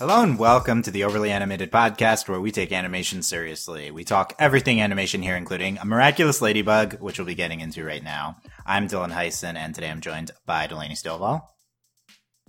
Hello and welcome to the Overly Animated Podcast, where we take animation seriously. We talk everything animation here, including a miraculous ladybug, which we'll be getting into right now. I'm Dylan Heisen, and today I'm joined by Delaney Stovall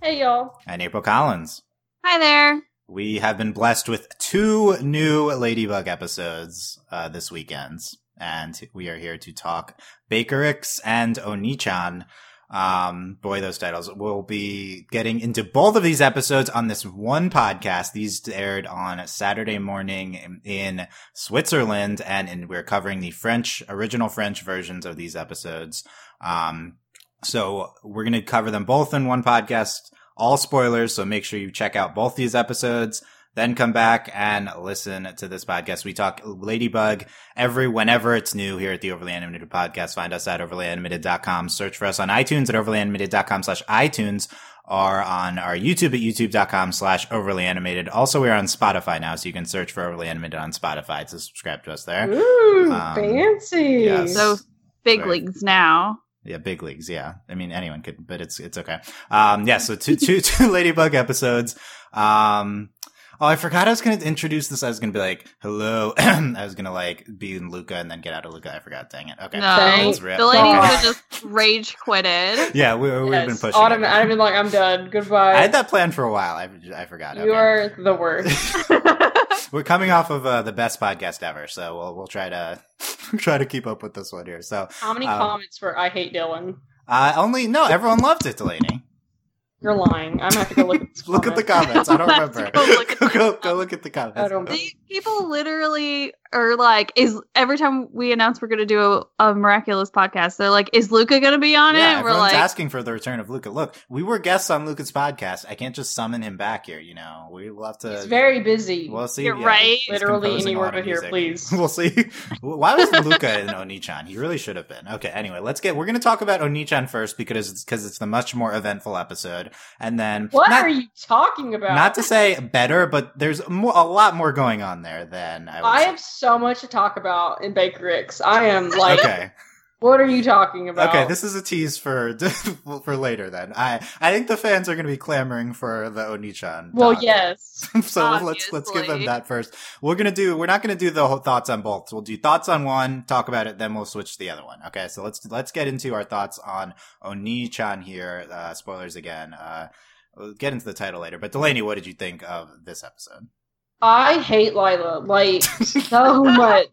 Hey y'all. and April Collins. Hi there. We have been blessed with two new Ladybug episodes uh, this weekend, and we are here to talk Bakerix and Onichan. Um, boy, those titles. We'll be getting into both of these episodes on this one podcast. These aired on Saturday morning in, Switzerland, and, and we're covering the French, original French versions of these episodes. Um, so we're going to cover them both in one podcast all spoilers. So make sure you check out both these episodes. Then come back and listen to this podcast. We talk Ladybug every whenever it's new here at the Overly Animated Podcast. Find us at overlyanimated.com. Search for us on iTunes at overlyanimated.com slash iTunes or on our YouTube at youtube.com slash overly animated. Also, we're on Spotify now, so you can search for overly animated on Spotify to subscribe to us there. Ooh, Um, fancy. yes. So big Right. leagues now. Yeah, big leagues. Yeah, I mean anyone could, but it's it's okay. Um, yeah. So two two two Ladybug episodes. Um, oh, I forgot I was going to introduce this. I was going to be like, "Hello." I was going to like be in Luca and then get out of Luca. I forgot. Dang it. Okay. No, Thanks, the lady God. could have just rage quitted. Yeah, we we've been Yes, pushing. autumn- I've been like, I'm done. Goodbye. I had that plan for a while. I I forgot. you Okay. are the worst. We're coming off of uh, the best podcast ever, so we'll we'll try to try to keep up with this one here. So How many Um, comments for I hate Dylan? uh, only no, everyone loved it, Delaney. You're lying. I'm gonna have to go look at this Look at the comments. I don't I have to remember. go look at go, the go, go look at the comments. I don't- The people literally are like, is every time we announce we're going to do a, a miraculous podcast, they're like, is Luca going to be on yeah, it? We're everyone's like, asking for the return of Luca. Look, we were guests on Luca's podcast. I can't just summon him back here. You know, we will have to. He's very busy. We'll see. You're yeah, right. Literally anywhere lot but here, please. we'll see. Why was Luca in Onichan? He really should have been. Okay. Anyway, let's get. We're going to talk about Onichan first because it's because it's the much more eventful episode, and then what not, are you talking about? not to say better, but there's more, a lot more going on there than I. Would I say. have so much to talk about in Bakerix. I am like, Okay. what are you talking about? Okay, this is a tease for for later. Then I I think the fans are going to be clamoring for the Onichan. well, talk. yes. so let's let's give them that first. We're gonna do. We're not gonna do the whole thoughts on both. We'll do thoughts on one, talk about it, then we'll switch to the other one. Okay, so let's let's get into our thoughts on Oni-chan here. Uh, spoilers again. Uh, we'll get into the title later. But Delaney, what did you think of this episode? I hate Lila like so much.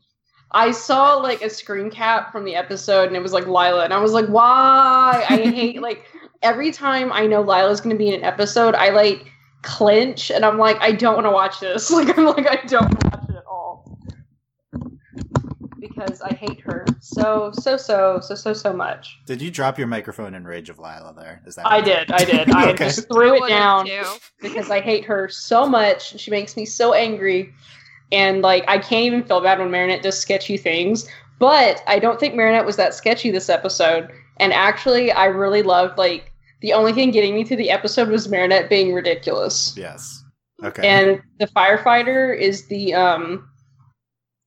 I saw like a screen cap from the episode and it was like Lila and I was like, why? I hate like every time I know Lila's gonna be in an episode, I like clinch and I'm like, I don't want to watch this. Like I'm like, I don't want to watch it at all. Because I hate her so so so so so so much. Did you drop your microphone in rage of Lila? There is that. I did, I did. I Okay. just threw it down. because I hate her so much. She makes me so angry. And like I can't even feel bad when Marinette does sketchy things. But I don't think Marinette was that sketchy this episode. And actually I really loved like the only thing getting me through the episode was Marinette being ridiculous. Yes. Okay. And the firefighter is the um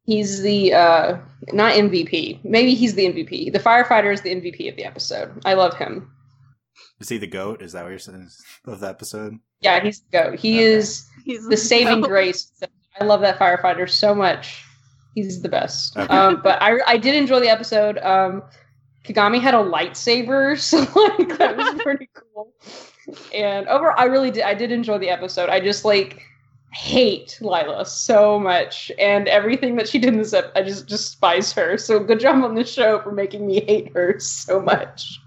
he's the uh not MVP. Maybe he's the MVP. The firefighter is the MVP of the episode. I love him. is he the goat? Is that what you're saying of the episode? Yeah, he's the goat. He Okay. is He's the saving so- grace. I love that firefighter so much. He's the best. Okay. Um, but I I did enjoy the episode. Um, Kagami had a lightsaber, so like that was pretty cool. And over, I really did. I did enjoy the episode. I just like hate Lila so much, and everything that she did in this episode, I just despise her. So good job on the show for making me hate her so much.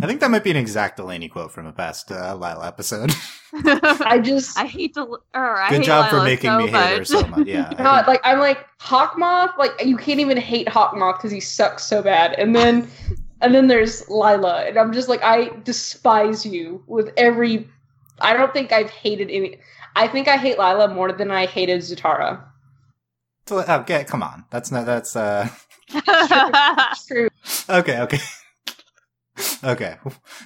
I think that might be an exact Delaney quote from a past uh, Lila episode. I just I hate to. Or I Good hate job for Lila making so me hate her so much. Yeah. I God, think- like I'm like Hawkmoth, like you can't even hate Hawkmoth because he sucks so bad. And then and then there's Lila, and I'm just like I despise you with every. I don't think I've hated any. I think I hate Lila more than I hated Zutara. So, okay, come on. That's not. That's uh. It's true. Okay. Okay. okay.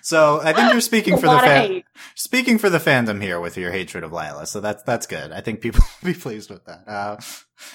So I think you're speaking for the fan. Speaking for the fandom here with your hatred of Lila. So that's that's good. I think people will be pleased with that. Uh,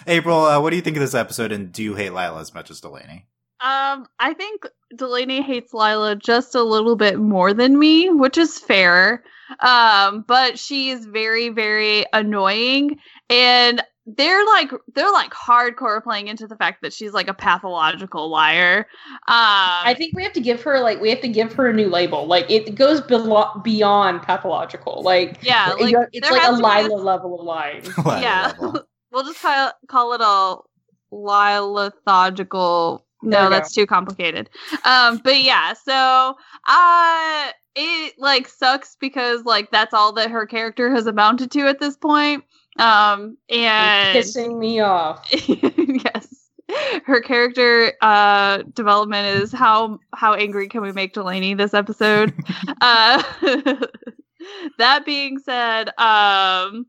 April, uh, what do you think of this episode? And do you hate Lila as much as Delaney? Um, I think Delaney hates Lila just a little bit more than me, which is fair. Um, but she is very, very annoying, and they're like they're like hardcore playing into the fact that she's like a pathological liar. Um, I think we have to give her like we have to give her a new label. Like it goes belo- beyond pathological. Like yeah, like it's like a has to a- Lila level of lying. Level, Yeah. level. we'll just call call it a lilithogical. No, that's too complicated. Um, but yeah, so uh it like sucks because like that's all that her character has amounted to at this point. Um, and pissing me off. yes, her character uh development is how how angry can we make Delaney this episode? uh, that being said, um,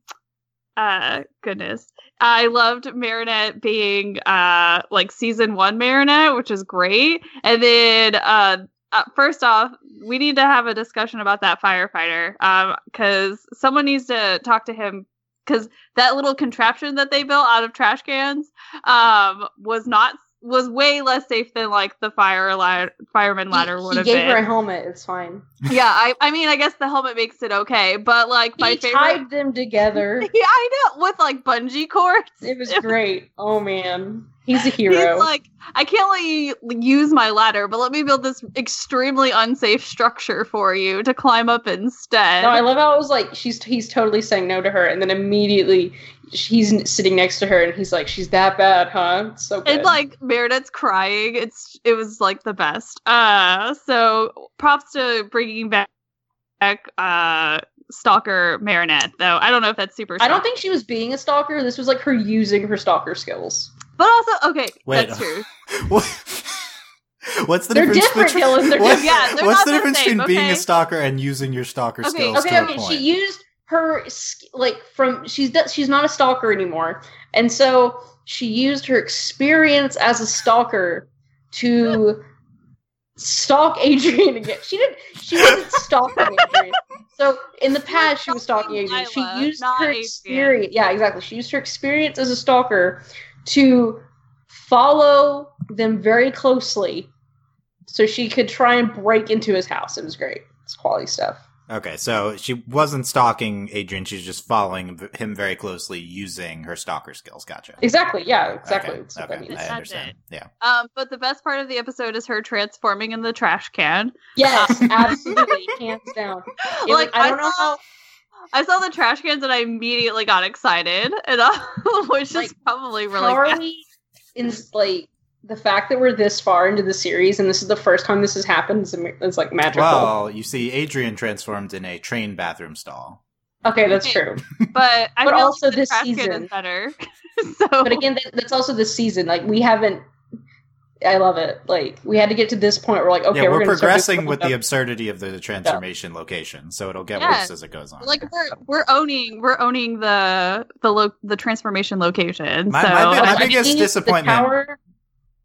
uh, goodness, I loved Marinette being uh like season one Marinette, which is great, and then uh. Uh, first off, we need to have a discussion about that firefighter um because someone needs to talk to him because that little contraption that they built out of trash cans um was not was way less safe than like the fire ladder, fireman ladder he, would he have gave been. her a helmet. It's fine. yeah, I I mean I guess the helmet makes it okay, but like my he favorite. tied them together. yeah, I know with like bungee cords. It was great. Oh man, he's a hero. He's like, I can't let you use my ladder, but let me build this extremely unsafe structure for you to climb up instead. no, I love how it was like she's he's totally saying no to her, and then immediately he's sitting next to her, and he's like, "She's that bad, huh?" It's so good. and like Meredith's crying. It's it was like the best. Uh, so props to bringing back back uh stalker Marinette though. I don't know if that's super. I don't think she was being a stalker. This was like her using her stalker skills. but also okay, Wait. that's true. What- What's the They're difference different, between Dylan, they're what- different. Yeah, they're what's not the the difference same, between being a stalker and using your stalker Okay, skills Okay, to a okay. She used her like from she's she's not a stalker anymore, and so she used her experience as a stalker to stalk Adrien again. She didn't. She wasn't stalking Adrien. So in the past, she was stalking Adrien. She used her Adrien. experience. Yeah, exactly. She used her experience as a stalker to follow them very closely, so she could try and break into his house. It was great. It's quality stuff. Okay, so she wasn't stalking Adrien; she's just following him very closely using her stalker skills. Gotcha. Exactly. Yeah. Exactly. Okay, That's what that okay, means. I understand. Yeah. Um, but the best part of the episode is her transforming in the trash can. Yes, absolutely, hands down. It was- like I don't know saw, how. I saw the trash cans and I immediately got excited, and uh, which Like, is probably really how are bad. in like the fact that we're this far into the series and this is the first time this has happened is, is like magical. Well, you see, Adrien transformed in a train bathroom stall. okay, that's true. But I But also this season- is better. so, But again, that, that's also the season. Like we haven't. I love it. Like we had to get to this point where like okay, yeah, we're, we're, progressing this with the absurdity of the transformation location, so it'll get Yeah. worse as it goes on. like we're we're owning we're owning the the lo- the transformation location. My- so my big- my I- biggest The disappointment- tower-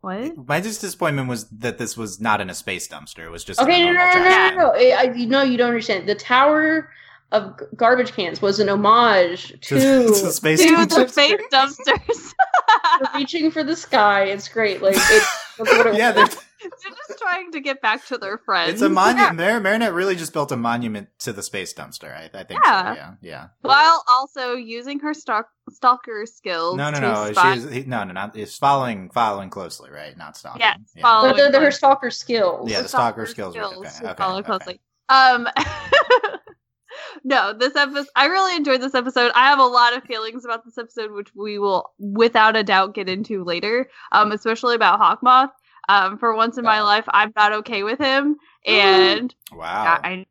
what? My just disappointment was that this was not in a space dumpster; it was just Okay, in no, a no, normal no, no, no, no. I, you know, you don't understand. The tower of garbage cans was an homage to, To- to space To dumpster. the space dumpsters. Reaching for the sky. It's great. Like it, that's what it Yeah, was. They're- They're just trying to get back to their friends. it's a monument. Mar- Marinette really just built a monument to the space dumpster. I, I think. Yeah. So, yeah, yeah. while also using her stalk- stalker skills. No, no, to no. spot- She's he, no, no, not. It's following, following closely, right? Not stalking. Yes, yeah. follow- But they're, they're her stalker skills. Yeah, the the stalker skills were- okay, to okay, follow okay. closely. Um, no, this episode. I really enjoyed this episode. I have a lot of feelings about this episode, which we will, without a doubt, get into later. Um, especially about Hawkmoth. Um, for once in my life, I'm not okay with him, and Wow. I, I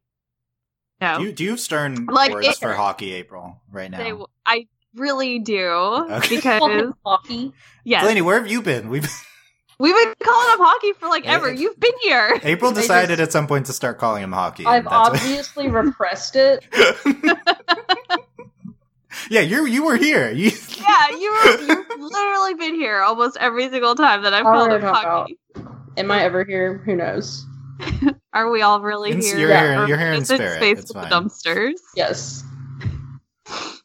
know do you do you have stern Like, words it- for hockey, April? Right now, they, I really do Okay. because hockey. yes, Delaney, where have you been? We've we've been calling him hockey for like ever. You've been here. April decided just- at some point to start calling him hockey. and I've that's what- obviously repressed it. yeah, you you were here. You, Yeah, you were, you've literally been here almost every single time that I've called him how hockey. Am I ever here? Who knows? Are we all really In- here? you're here- Or you're here in it spirit, Space it's with fine. the dumpsters. Yes.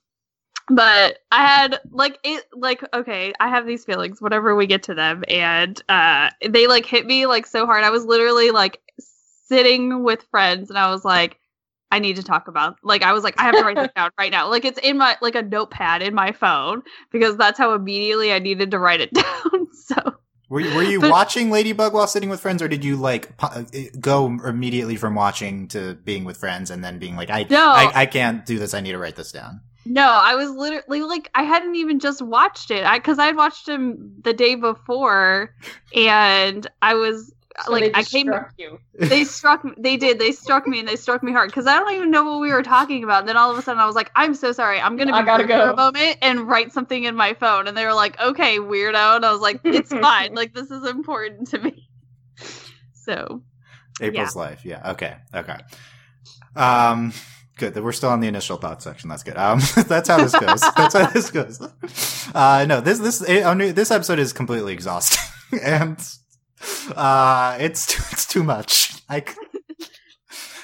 but I had like it like okay, I have these feelings whenever we get to them and uh they like hit me like so hard. I was literally like sitting with friends and I was like I need to talk about like I was like I have to write this down right now. Like it's in my like a notepad in my phone because that's how immediately I needed to write it down. so were you, were you but, watching Ladybug while sitting with friends, or did you like uh, go immediately from watching to being with friends and then being like, I, no. I, I can't do this. I need to write this down. No, I was literally like I hadn't even just watched it. Because I had watched him the day before, and I was so like I came. You. They struck. Me, they did. They struck me, and they struck me hard because I don't even know what we were talking about. And then all of a sudden, I was like, "I'm so sorry. I'm gonna be I gotta go. for a moment and write something in my phone." And they were like, "Okay, weirdo." And I was like, "It's fine. Like this is important to me." So, April's yeah. life. Yeah. Okay. Okay. Um. Good. We're still on the initial thought section. That's good. Um, that's how this goes. that's how this goes. Uh, no, this this it, this episode is completely exhausting, and uh, it's too, it's too much. I,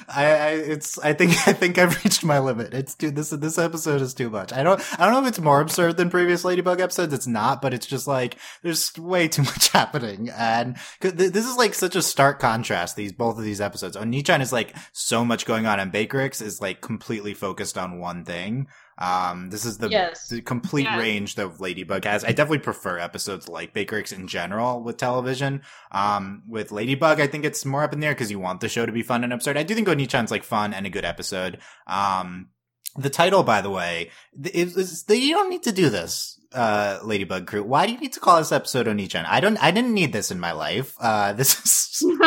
I, I, it's I think I think I've reached my limit. It's too this this episode is too much. I don't I don't know if it's more absurd than previous Ladybug episodes. It's not, but it's just like there's way too much happening, and this is like such a stark contrast. These both of these episodes. Onichan is like so much going on, and Bakerix is like completely focused on one thing. Um, this is the, yes. the complete yeah. range that Ladybug has. I definitely prefer episodes like Bakerix in general with television. Um, with Ladybug, I think it's more up in there because you want the show to be fun and absurd. I do think Onichan's like fun and a good episode. Um, the title, by the way, is, is, you don't need to do this uh, Ladybug crew. Why do you need to call this episode Onichan? I don't, I didn't need this in my life. Uh, this is,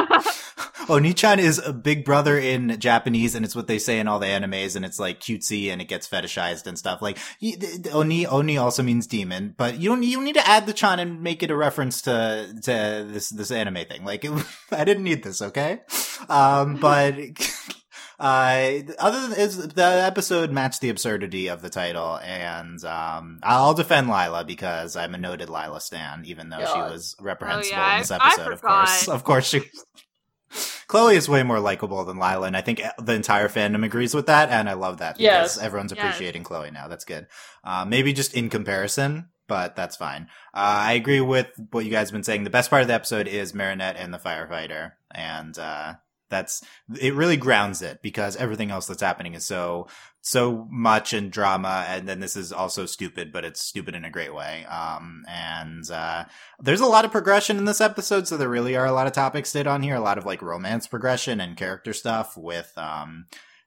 Onichan is a big brother in Japanese and it's what they say in all the animes and it's like cutesy and it gets fetishized and stuff. Like, Oni, Oni also means demon, but you don't, you don't need to add the chan and make it a reference to, to this, this anime thing. Like, it, I didn't need this, okay? Um, but, Uh, other than is the episode matched the absurdity of the title, and um, I'll defend Lila because I'm a noted Lila stan, even though she was reprehensible oh, yeah, in this episode. I of course, of course, she. Chloe is way more likable than Lila, and I think the entire fandom agrees with that, and I love that because yes. everyone's yes. appreciating Chloe now. That's good. Uh, maybe just in comparison, but that's fine. Uh, I agree with what you guys have been saying. The best part of the episode is Marinette and the firefighter, and uh, that's it really grounds it because everything else that's happening is so so much in drama and then this is also stupid but it's stupid in a great way um and uh there's a lot of progression in this episode so there really are a lot of topics did on here a lot of like romance progression and character stuff with um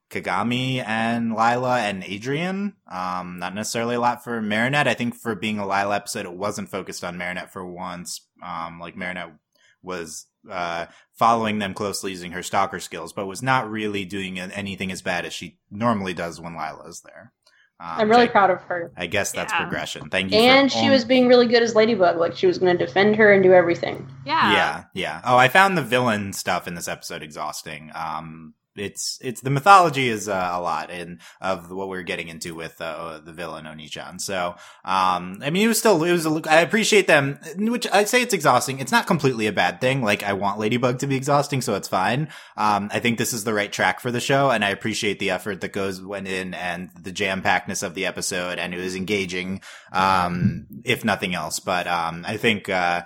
Kagami and Lila and Adrien. Um, not necessarily a lot for Marinette. I think for being a Lila episode, it wasn't focused on Marinette for once. Um, like Marinette was uh, following them closely using her stalker skills, but was not really doing anything as bad as she normally does when Lila is there. Um, I'm really I, proud of her. I guess that's yeah. progression. Thank you. And she was being really good as Ladybug. Like she was going to defend her and do everything. Yeah. Yeah. Yeah. Oh, I found the villain stuff in this episode exhausting. Um, it's it's the mythology is uh, a lot in of what we are getting into with uh, the villain Onichan. So, um, I mean, it was still it was. A, I appreciate them, which I say it's exhausting. It's not completely a bad thing. Like I want Ladybug to be exhausting, so it's fine. Um, I think this is the right track for the show, and I appreciate the effort that goes went in and the jam packedness of the episode, and it was engaging, um, if nothing else. But um, I think. Uh,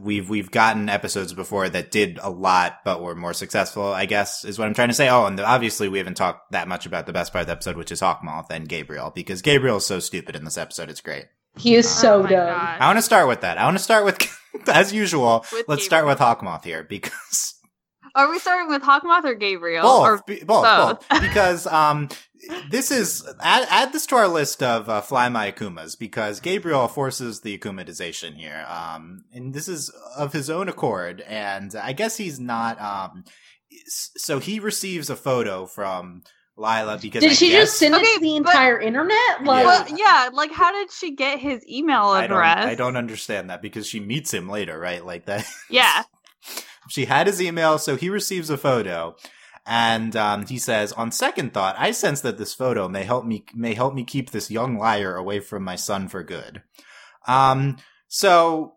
we've we've gotten episodes before that did a lot but were more successful i guess is what i'm trying to say oh and obviously we haven't talked that much about the best part of the episode which is hawkmoth and gabriel because gabriel is so stupid in this episode it's great he is so oh dumb gosh. i want to start with that i want to start with as usual With let's Gabriel. start with hawkmoth here because Are we starting with Hawkmoth or Gabriel? both, Or be- both, both. both. because um, this is add, add this to our list of uh, fly my akumas because Gabriel forces the akumatization here, um, and this is of his own accord, and I guess he's not. Um, so he receives a photo from Lila because Did I she guess- just send it Okay, to the but- entire internet? Like, Yeah. Well, yeah, like how did she get his email I don't, address? I don't understand that because she meets him later, right? Like that. Yeah. she had his email, so he receives a photo, and um, he says, "On second thought, I sense that this photo may help me may help me keep this young liar away from my son for good." Um, so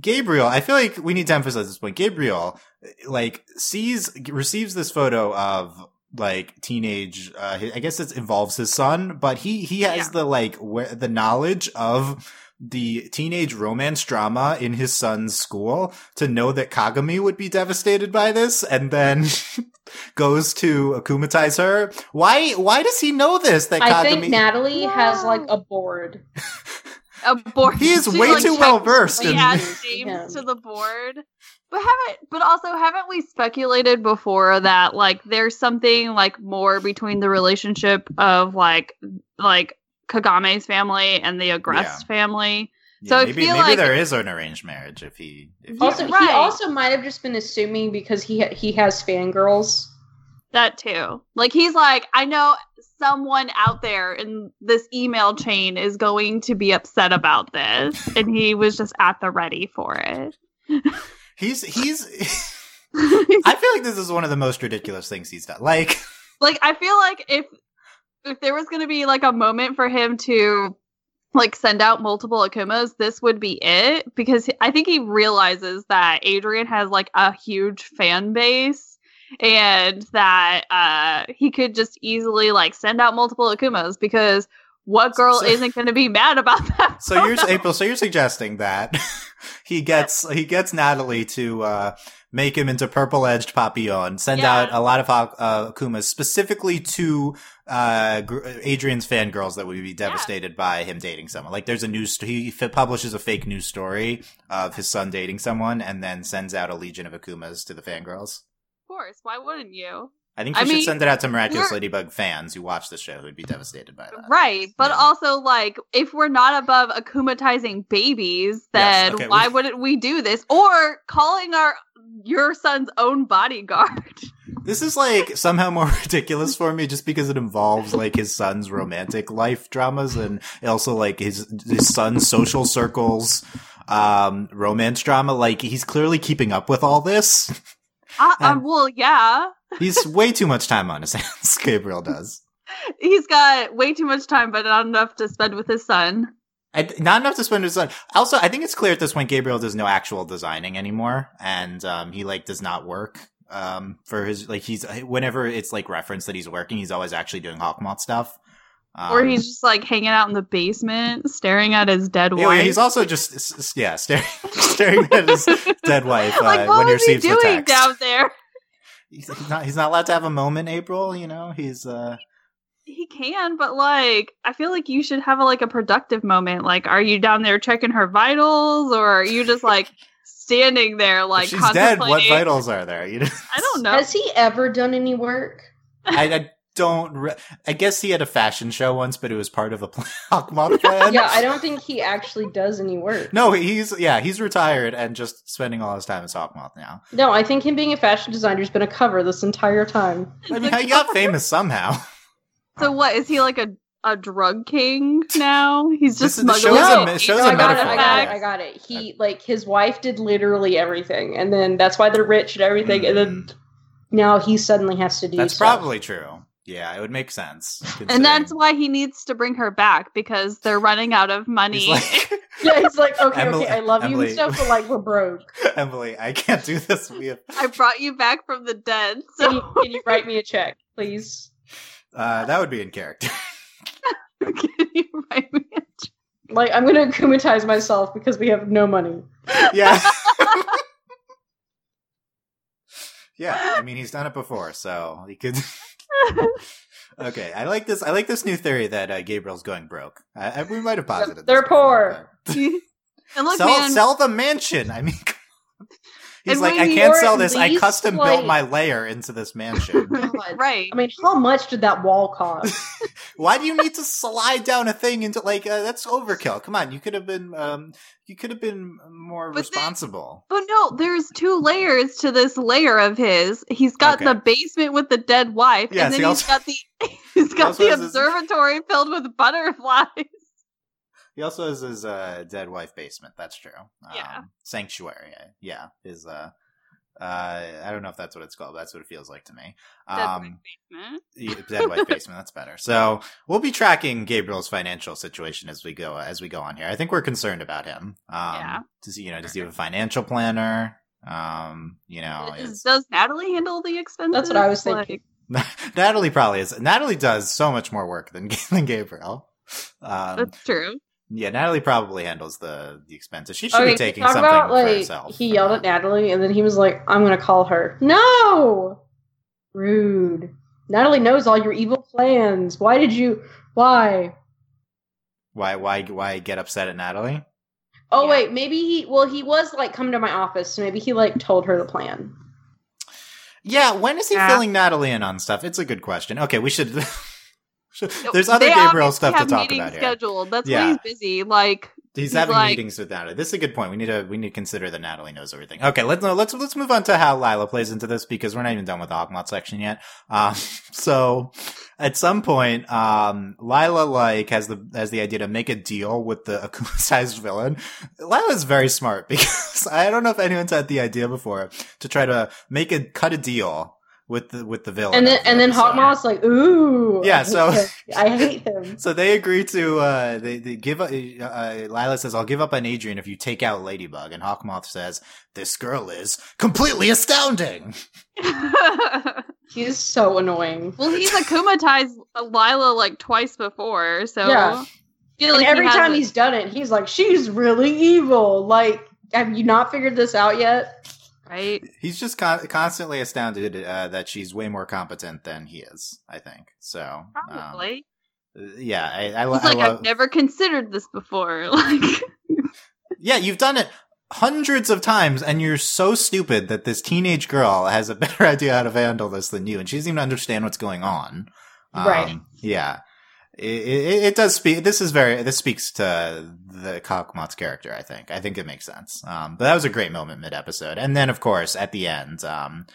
Gabriel, I feel like we need to emphasize this point. Gabriel, like, sees receives this photo of like teenage uh i guess it involves his son but he he has Yeah. the like where the knowledge of the teenage romance drama in his son's school to know that kagami would be devastated by this and then goes to akumatize her why why does he know this that I kagami think Natalie has like a board. a board. He is She, way like, too well versed He in adds. James Yeah. to the board. But haven't but also haven't we speculated before that like there's something like more between the relationship of like like Kagami's family and the Agreste Yeah. family. Yeah, So I maybe, feel maybe like- there is an arranged marriage if he if he- Also, Right. he also might have just been assuming because he ha- he has fangirls. That too. Like he's like, I know someone out there in this email chain is going to be upset about this, and he was just at the ready for it. he's he's I feel like this is one of the most ridiculous things he's done. Like, like I feel like if if there was going to be like a moment for him to like send out multiple akumas, this would be it because I think he realizes that Adrien has like a huge fan base and that uh he could just easily like send out multiple akumas because what girl So- isn't going to be mad about that? so you're April. So you're suggesting that he gets he gets Natalie to uh, make him into purple edged papillon, send Yeah. out a lot of uh, Akumas specifically to uh, Adrien's fangirls that would be devastated by him dating someone. Like, there's a news st- he f- publishes a fake news story of his son dating someone, and then sends out a legion of Akumas to the fangirls. Of course, why wouldn't you? I think you I should mean, send it out to Miraculous Ladybug fans who watch the show who'd be devastated by that. Right, but Yeah. also like if we're not above akumatizing babies, Yes, then okay, why we- wouldn't we do this? Or calling our your son's own bodyguard. This is like somehow more ridiculous for me just because it involves like his son's romantic life dramas and also like his his son's social circles um romance drama like he's clearly keeping up with all this. Uh, um, well, yeah, He's way too much time on his hands, Gabriel does. he's got way too much time, but not enough to spend with his son. I, not enough to spend his son. Also, I think it's clear at this point Gabriel does no actual designing anymore, and um, he like does not work um, for his like he's whenever it's like referenced that he's working, he's always actually doing Hawkmoth stuff. Um, or he's just like hanging out in the basement, staring at his dead wife. yeah, he's also just yeah staring staring at his dead wife uh, like, what when he he receives the doing text. down there? He's, he's not he's not allowed to have a moment. April, you know, he's uh He can, but like, I feel like you should have a, like a productive moment. Like, are you down there checking her vitals, or are you just like standing there like if she's dead. What vitals are there? You know, I don't know. Has he ever done any work? I, I don't. Re- I guess he had a fashion show once, but it was part of a plan- Hawkmoth plan. Yeah, I don't think he actually does any work. No, he's yeah, he's retired and just spending all his time as Hawkmoth now. No, I think him being a fashion designer has been a cover this entire time. I mean, he got famous somehow. So what is he like a a drug king now? He's This just is- smuggling. show is a show's no, a I got it. I got it, I got it. He like his wife did literally everything, and then that's why they're rich and everything, and then now he suddenly has to do. Mm. That's stuff. probably true. Yeah, it would make sense. and that's why he needs to bring her back because they're running out of money. He's like, Yeah, he's like, okay, Emily- okay, I love you Emily. and stuff, but like we're broke. Emily, I can't do this. We have, I brought you back from the dead. Can So you, can you write me a check, please? Uh, that would be in character. can you write me a check? Like I'm gonna akumatize myself because we have no money. yeah. yeah, I mean he's done it before, so he could. okay, I like this. I like this new theory that uh, Gabriel's going broke. I, I, we might have posited. They're this before, poor. but- and look, sell man, sell the mansion. I mean, he's And like, I can't sell at this. I custom like- built my layer into this mansion. Right? I mean, how much did that wall cost? Why do you need to slide down a thing into like uh, that's overkill? Come on, you could have been um you could have been more But then- responsible. But no, there's two layers to this layer of his. He's got Okay. the basement with the dead wife, Yes, and then he he's also- got the he's got the has his- observatory filled with butterflies. He also has his uh, dead wife basement. That's true. Um, Yeah. sanctuary. uh, Yeah, his uh, uh, I don't know if that's what it's called. But that's what it feels like to me. Dead wife Um, basement. dead wife basement. That's better. So we'll be tracking Gabriel's financial situation as we go as we go on here. I think we're concerned about him. Um, Yeah. Does he, you know, does he have a financial planner? Um, you know, Is- is, Does Natalie handle the expenses? That's what I was Like, thinking. Natalie probably is. Natalie does so much more work than than Gabriel. Um, That's true. Yeah, Natalie probably handles the the expenses. She should Okay, be taking something about for like herself. he yelled at Natalie, and then he was like, "I'm gonna call her." No, rude. Natalie knows all your evil plans. Why did you? Why? Why why why get upset at Natalie? Oh Yeah. wait, maybe he. Well, he was like coming to my office, so maybe he like told her the plan. Yeah, when is he Yeah. filling Natalie in on stuff? It's a good question. Okay, we should. There's other They Gabriel stuff to talk about here. scheduled. That's Yeah. why he's busy. Like, He's, He's having like- meetings with Natalie. This is a good point. We need to we need to consider that Natalie knows everything. Okay, let's let's let's move on to how Lila plays into this because we're not even done with the Hawkmoth section yet. Um, so at some point, um, Lila like has the has the idea to make a deal with the akumatized villain. Lila's very smart because I don't know if anyone's had the idea before to try to make a cut a deal with the with the villain. And then the and then episode. Hawkmoth's like, "Ooh, Yeah, I so- him. I hate him." So they agree to uh they, they give up uh, Lila says I'll give up on Adrien if you take out Ladybug and Hawkmoth says this girl is completely astounding. well, He's so annoying. Well, he's akumatized Lila like twice before, so Yeah. I feel And like every he time it- he's done it, he's like, "She's really evil." Like, have you not figured this out yet? Right. He's just con- constantly astounded uh, that she's way more competent than he is, I think. So um, Probably. yeah, I, I, I like, love I've never considered this before. Like, Yeah, you've done it hundreds of times and you're so stupid that this teenage girl has a better idea how to handle this than you and she doesn't even understand what's going on. Um, Right. Yeah. It, it, it does speak, this is very, this speaks to the Hawkmoth's character, I think. I think it makes sense. Um, but that was a great moment mid episode. And then, of course, at the end, um,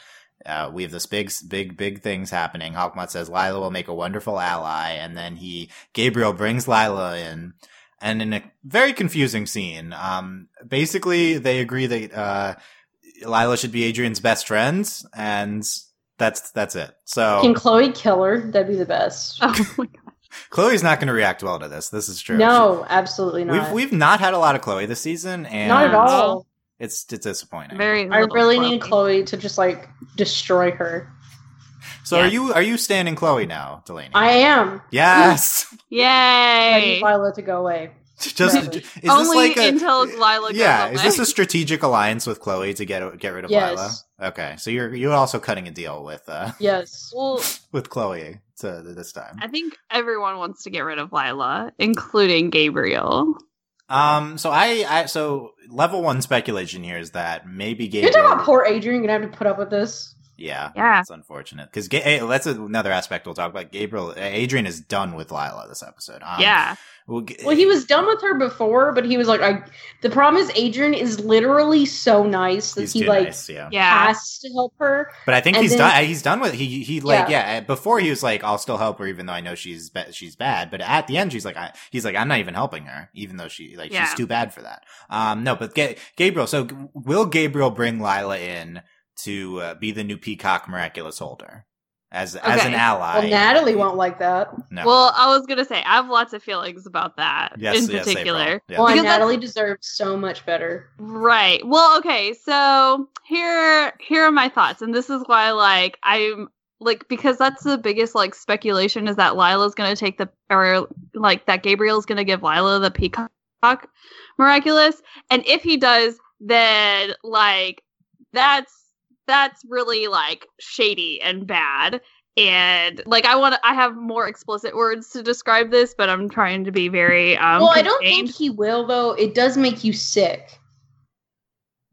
uh, we have this big, big, big things happening. Hawkmoth says Lila will make a wonderful ally, and then he, Gabriel brings Lila in, and in a very confusing scene, um, basically they agree that, uh, Lila should be Adrien's best friend, and that's, that's it. So, Can Chloe kill her? That'd be the best. oh my god. Chloe's not going to react well to this. This is true. No, absolutely not. we've, we've not had a lot of Chloe this season, and not at all. It's, it's disappointing. Very. I little really need Chloe. Chloe to just like destroy her. so are you, are you standing Chloe now, Delaney? I am. yes. Yay! I need Yay! Lila to go away. Just, Right. is this Only like a, until Lila yeah, away. is this a strategic alliance with Chloe to get get rid of Yes. Lila? Okay, so you're you're also cutting a deal with uh Yes. well, with Chloe to this time. I think everyone wants to get rid of Lila, including Gabriel. Um, so I, I so level one speculation here is that maybe Gabriel. You're talking about poor Adrien gonna have to put up with this. Yeah, Yeah. it's unfortunate because Ga- eh, that's another aspect we'll talk about. Gabriel, eh, Adrien is done with Lila this episode. Um, yeah. We'll, g- Well, he was done with her before, but he was like, I. The problem is Adrien is literally so nice that he's he too like nice, yeah. Yeah. has to help her. But I think And he's then- done. He's done with he. He like Yeah. yeah. Before he was like, I'll still help her even though I know she's ba- she's bad. But at the end, she's like, I, he's like, I'm not even helping her, even though she like Yeah. she's too bad for that. Um, no, but Ga- Gabriel. So g- will Gabriel bring Lila in to uh, be the new Peacock Miraculous Holder as as an ally? Well, Natalie won't like that. No. Well, I was gonna say I have lots of feelings about that yes, in yes, particular. April. Yeah. Well, and Because that's- Natalie deserves so much better. Right. Well, okay. So here here are my thoughts, and this is why like I'm like because that's the biggest like speculation is that Lila's gonna take the or like that Gabriel's gonna give Lila the peacock miraculous, and if he does, then like that's that's really like shady and bad. And like I want, to I have more explicit words to describe this, but I'm trying to be very um. well, I don't think he will though. It does make you sick.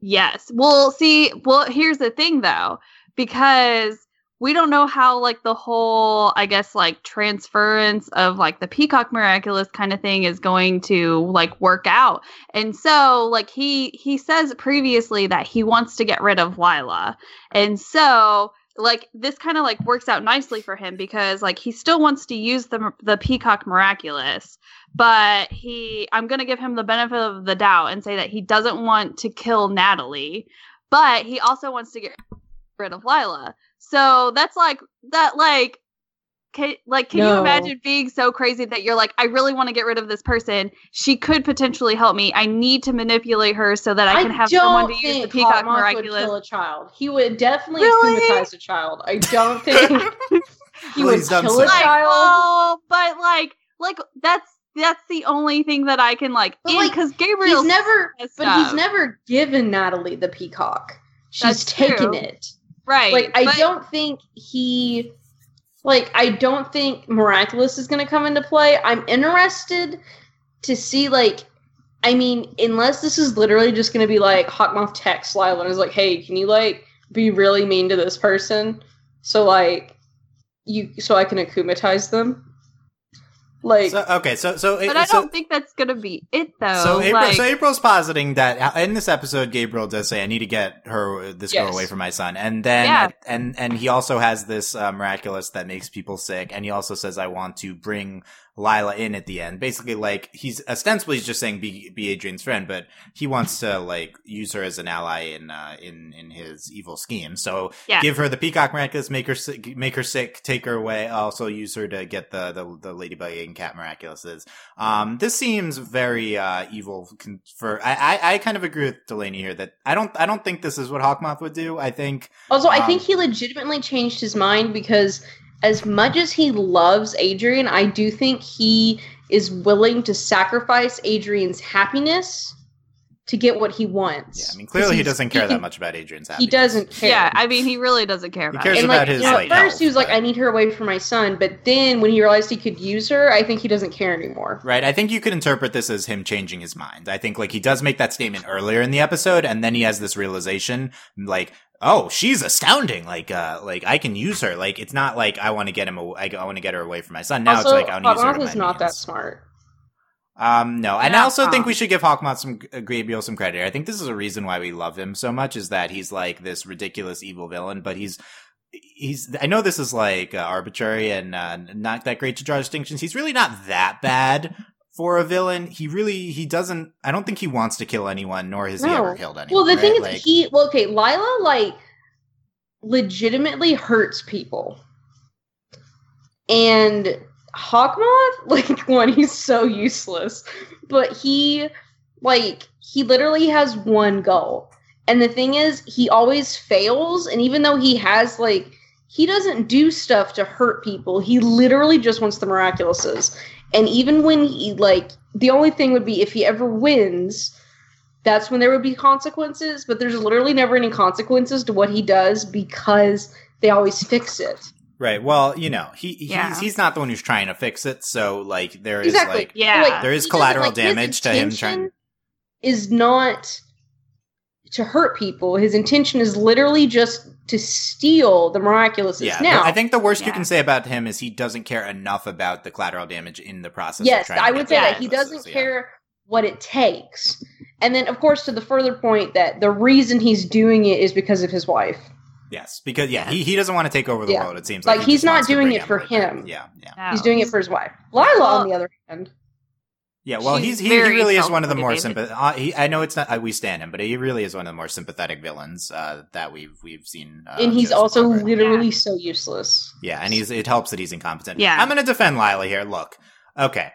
Yes. Well, see, well, here's the thing though, because we don't know how like the whole, I guess, like transference of like the Peacock Miraculous kind of thing is going to like work out. And so, like he he says previously that he wants to get rid of Lila. And so, like this kind of like works out nicely for him because like he still wants to use the the Peacock Miraculous, but he I'm going to give him the benefit of the doubt and say that he doesn't want to kill Natalie, but he also wants to get rid of Lila. So that's like that like can, like, can you imagine being so crazy that you're like, I really want to get rid of this person. She could potentially help me. I need to manipulate her so that I can have someone to use the Peacock Hawkmoth would kill a child. He would definitely Really? traumatize a child. I don't think he would Please don't kill say a that. like, child. oh, but like, like that's that's the only thing that I can like, But, like, because Gabriel he's never, messed but he's never given Natalie the peacock. She's That's taken true. it. Right. Like I but- don't think he, like I don't think miraculous is going to come into play. I'm interested to see like. I mean, unless this is literally just going to be like Hawkmoth texts Lila and is like, "Hey, can you like be really mean to this person?" So like, you so I can akumatize them. Like, So, okay, so so But I so, don't think that's gonna be it though. So April, like, so April's positing that in this episode, Gabriel does say, "I need to get her this girl away from my son," and then Yeah. and and he also has this uh, miraculous that makes people sick, and he also says, "I want to bring Lila in at the end." Basically, like he's ostensibly he's just saying be be Adrien's friend, but he wants to like use her as an ally in uh, in in his evil scheme. So Yeah. give her the peacock miraculous, make her sick, make her sick, take her away. Also use her to get the the, the ladybug and cat miraculouses. Um, this seems very uh, evil. con- For I, I, I kind of agree with Delaney here that I don't I don't think this is what Hawkmoth would do. I think Also, I Um, think he legitimately changed his mind because, as much as he loves Adrien, I do think he is willing to sacrifice Adrien's happiness to get what he wants. yeah. I mean, clearly he doesn't care he- that much about Adrien's happiness. He doesn't care. yeah, I mean, he really doesn't care He about cares it. and about like his, you know, at first he health, was like, "I need her away from my son," but then when he realized he could use her, I think he doesn't care anymore. Right. I think you could interpret this as him changing his mind. I think like he does make that statement earlier in the episode and then he has this realization like, oh, she's astounding. Like, uh, like I can use her. Like, it's not like I want to get him, aw- I, I want to get her away from my son. Now also, it's like, I want to use her. Is not that smart. Um, no, and I Yeah, also think um, we should give Hawkmoth some uh, Gabriel some credit. I think this is a reason why we love him so much is that he's like this ridiculous evil villain, but he's he's. I know this is like uh, arbitrary and uh, not that great to draw distinctions. He's really not that bad for a villain. He really he doesn't. I don't think he wants to kill anyone, nor has he ever killed anyone. Well, the right? thing is, Like- he well, okay, Lila like legitimately hurts people, and Hawkmoth, like one, he's so useless, but he like he literally has one goal, and the thing is, he always fails, and even though he has like he doesn't do stuff to hurt people, he literally just wants the miraculouses, and even when he like the only thing would be if he ever wins that's when there would be consequences, but there's literally never any consequences to what he does because they always fix it. right. Well, you know, he Yeah. he's he's not the one who's trying to fix it. So like there is Exactly. like Yeah. Like, There is collateral like, damage to him trying- Is not to hurt people. His intention is literally just to steal the miraculous. Yeah, now, I think the worst you can say about him is he doesn't care enough about the collateral damage in the process. yes, trying I would say that he doesn't yeah. care what it takes. And then, of course, to the further point that the reason he's doing it is because of his wife. Yes, because yeah, he, he doesn't want to take over the Yeah. world. It seems Like, like, he he's not doing it for him. Yeah, yeah, No. He's doing it for his wife. Lila, Well- on the other hand, yeah. Well, She's he's he, he really is one of the more self-motivated. sympathetic. Uh, he, I know it's not uh, we stand him, but he really is one of the more sympathetic villains uh, that we've we've seen. Uh, and he's Joseph also Robert. literally so useless. Yeah, and he's it helps that he's incompetent. Yeah. I'm going to defend Lila here. Look, okay.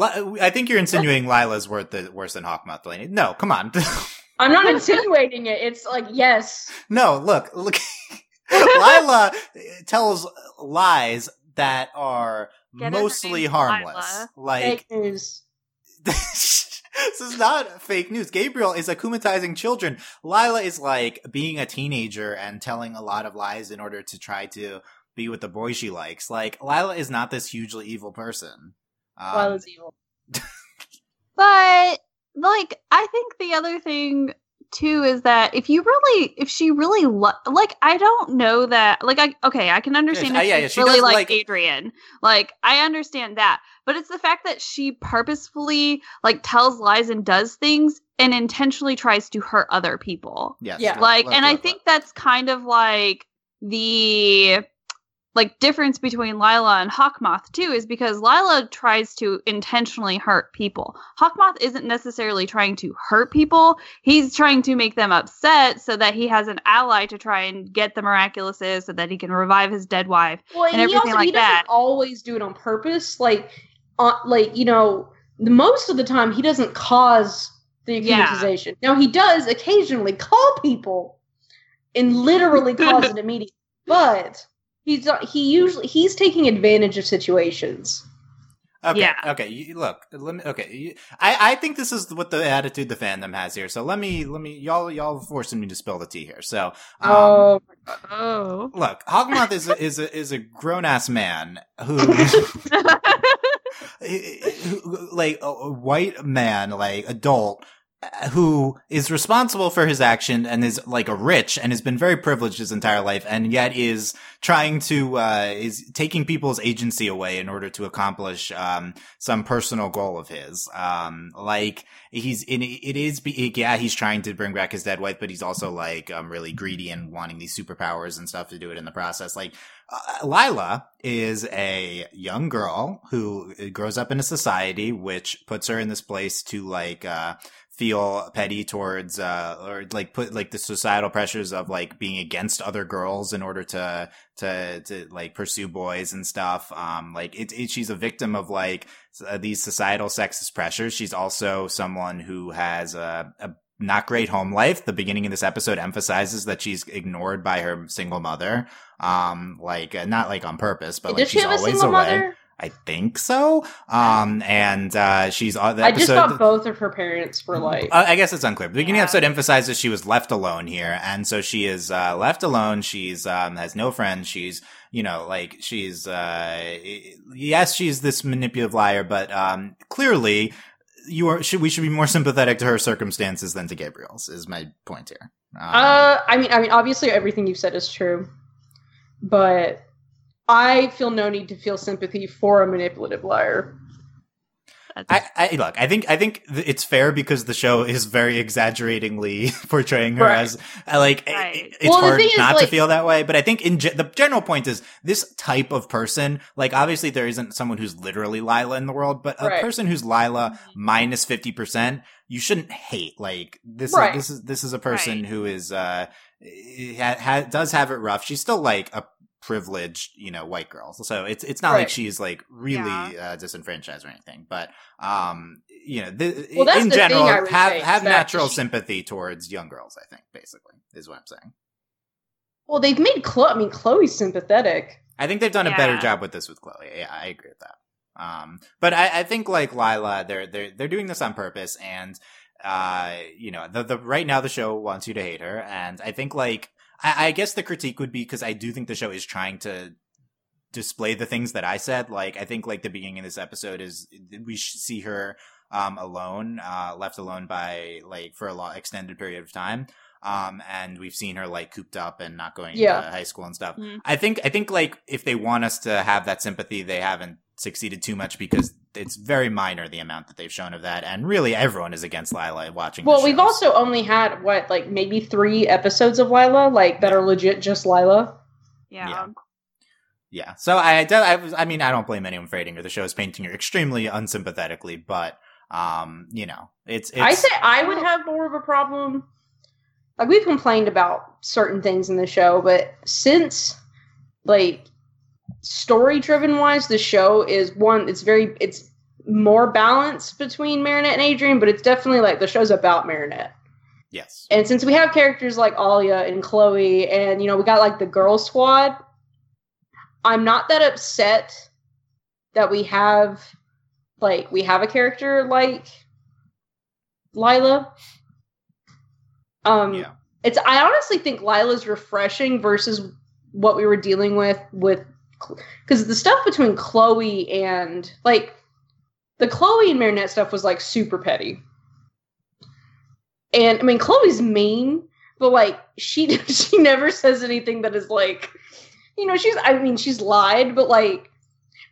I think you're insinuating Lila's worth the, worse than Hawkmoth Delaney. No, come on. I'm not insinuating it. It's like yes, No, look, look. Lila tells lies that are Get mostly harmless. Lila. Like fake news. this is not fake news. Gabriel is akumatizing children. Lila is like being a teenager and telling a lot of lies in order to try to be with the boy she likes. Like Lila is not this hugely evil person. Um, Lila's evil. But like, I think the other thing too is that if you really, if she really lo- like, I don't know that. Like, I okay, I can understand Yeah, if yeah, yeah, she really does like, like- Adrien. Like, I understand that, but it's the fact that she purposefully like tells lies and does things and intentionally tries to hurt other people. yes, Yeah. like look, and i look, think look. that's kind of like the like difference between Lila and Hawkmoth too is because Lila tries to intentionally hurt people. Hawkmoth isn't necessarily trying to hurt people. He's trying to make them upset so that he has an ally to try and get the miraculouses so that he can revive his dead wife. Well, and he everything also like he doesn't that. always do it on purpose. Like, uh, like you know, most of the time he doesn't cause the Yeah. Now he does occasionally call people and literally cause it immediately, but he's not, he usually he's taking advantage of situations. Okay. Yeah. Okay. You, look. Let me. Okay. You, I I think this is what the attitude the fandom has here. So let me let me y'all y'all forcing me to spill the tea here. So um, Oh, Oh. look, Hawkmoth is a, is a, is a grown ass man who. who- like a, a white man, like adult, uh, who is responsible for his action and is like a rich and has been very privileged his entire life, and yet is trying to uh, is taking people's agency away in order to accomplish um, some personal goal of his. Um, like he's in it is yeah he's trying to bring back his dead wife, but he's also like um really greedy and wanting these superpowers and stuff to do it in the process. Like uh, Lila is a young girl who grows up in a society which puts her in this place to like uh feel petty towards uh or like put like the societal pressures of like being against other girls in order to to to like pursue boys and stuff um like it, it she's a victim of like uh, these societal sexist pressures she's also someone who has a, a not great home life. The beginning of this episode emphasizes that she's ignored by her single mother. Um, like uh, not like on purpose, but like she's always away. mother? I think so. Um, and uh, she's uh, the I just episode. thought both of her parents were like. Uh, I guess it's unclear. The beginning Yeah. episode emphasizes she was left alone here, and so she is uh, left alone. She's um, has no friends. She's you know like she's uh, yes, she's this manipulative liar, but um, clearly you are. Should we should be more sympathetic to her circumstances than to Gabriel's? Is my point here. Um, Uh, I mean, I mean, obviously everything you've said is true, but I feel no need to feel sympathy for a manipulative liar. I, I look. I think I think it's fair because the show is very exaggeratingly portraying her Right. as uh, like Right. it's Well, hard thing is, not to like- feel that way. But I think in ge- the general point is this type of person. Like obviously there isn't someone who's literally Lila in the world, but a Right. person who's Lila minus fifty percent, you shouldn't hate. Like this. Right. Is, this is this is a person Right. who is uh ha, ha, does have it rough. She's still like a privileged, you know, white girls. So it's it's not like she's like really uh, disenfranchised or anything. But um, you know, the, Well, in the general, have say have natural she- sympathy towards young girls. I think basically is what I'm saying. Well, they've made Chloe. I mean, Chloe's sympathetic. I think they've done a better job with this with Chloe. Yeah, I agree with that. Um, but I, I think like Lila, they're they're they're doing this on purpose, and uh, you know, the the right now the show wants you to hate her, and I think like I, I guess the critique would be because I do think the show is trying to display the things that I said. Like I think like the beginning of this episode is we see her um alone, uh, left alone by like for a long extended period of time. Um, and we've seen her like cooped up and not going Yeah. to high school and stuff. Mm. I think I think like if they want us to have that sympathy, they haven't succeeded too much because it's very minor the amount that they've shown of that, and really everyone is against Lila watching. Well, the we've also only had what, like maybe three episodes of Lila, like that are legit just Lila. Yeah. Yeah. yeah. So I, I, was- I mean, I don't blame anyone for hating her. The show is painting her extremely unsympathetically, but um, you know, it's, it's I say I would have more of a problem. Like we've complained about certain things in the show, but since like story driven wise, the show is one. It's very it's more balanced between Marinette and Adrien, but it's definitely like the show's about Marinette. yes, And since we have characters like Alya and Chloe, and you know we got like the girl squad, I'm not that upset that we have like we have a character like Lila. Um, yeah, it's I honestly think Lila's refreshing versus what we were dealing with with because the stuff between Chloe and like the Chloe and Marinette stuff was like super petty. And I mean Chloe's mean, but like she she never says anything that is like you know, she's I mean she's lied, but like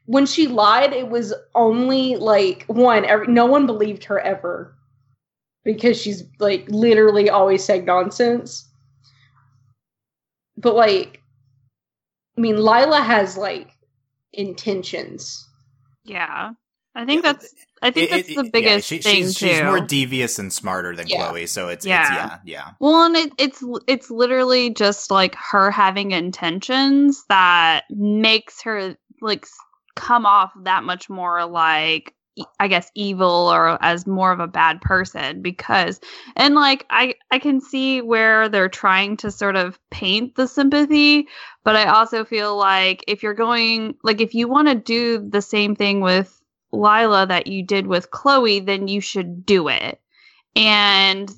when she lied it was only like one every, no one believed her ever because she's like literally always saying nonsense. But like I mean, Lila has like intentions. Yeah. I think Yeah, that's I think It- that's it- the yeah, biggest she- thing she's, too. she's more devious and smarter than Yeah. Chloe, so it's Yeah. it's yeah, yeah. Well, and it, it's it's literally just like her having intentions that makes her like come off that much more like I guess evil or as more of a bad person because and like I I can see where they're trying to sort of paint the sympathy, but I also feel like if you're going like if you want to do the same thing with Lila that you did with Chloe, then you should do it. And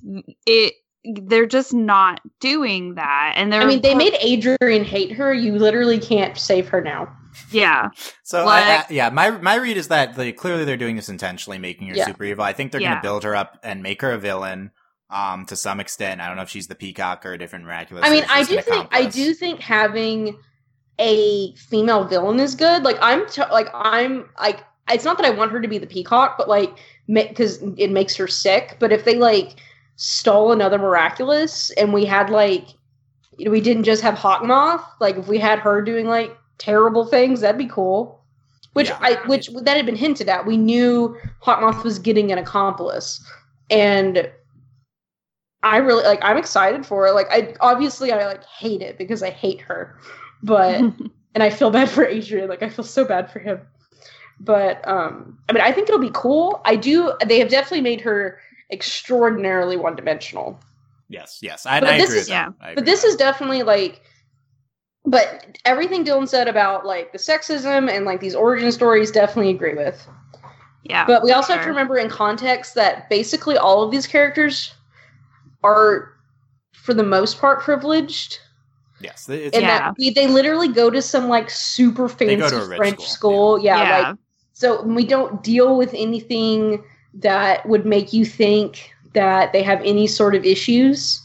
it they're just not doing that. And they're I mean, they made Adrien hate her. You literally can't save her now. Yeah. So Like- I, I, yeah, my my read is that they, clearly they're doing this intentionally, making her Yeah. super evil. I think they're going to build her up and make her a villain. Um, to some extent, I don't know if she's the peacock or a different miraculous. I mean, I do think I do think having a female villain is good. Like I'm t- like I'm like it's not that I want her to be the peacock, but like because it makes her sick. But if they like stole another miraculous and we had like we didn't just have Hawkmoth, like if we had her doing like terrible things, that'd be cool. Which Yeah. I which that had been hinted at. We knew Hawkmoth was getting an accomplice, and I really like. I'm excited for it. Like, I obviously I like hate it because I hate her, but and I feel bad for Adrien. Like, I feel so bad for him. But um, I mean, I think it'll be cool. I do. They have definitely made her extraordinarily one dimensional. Yes, yes, I, But I this agree is- with yeah. I agree But this with is definitely like. But everything Dylan said about like the sexism and like these origin stories, definitely agree with. yeah. But we also have to remember in context that basically all of these characters are, for the most part, privileged. yes, it's, And Yeah. that we, they literally go to some like super They fancy to a rich French school, school. Yeah, yeah. like so we don't deal with anything that would make you think that they have any sort of issues.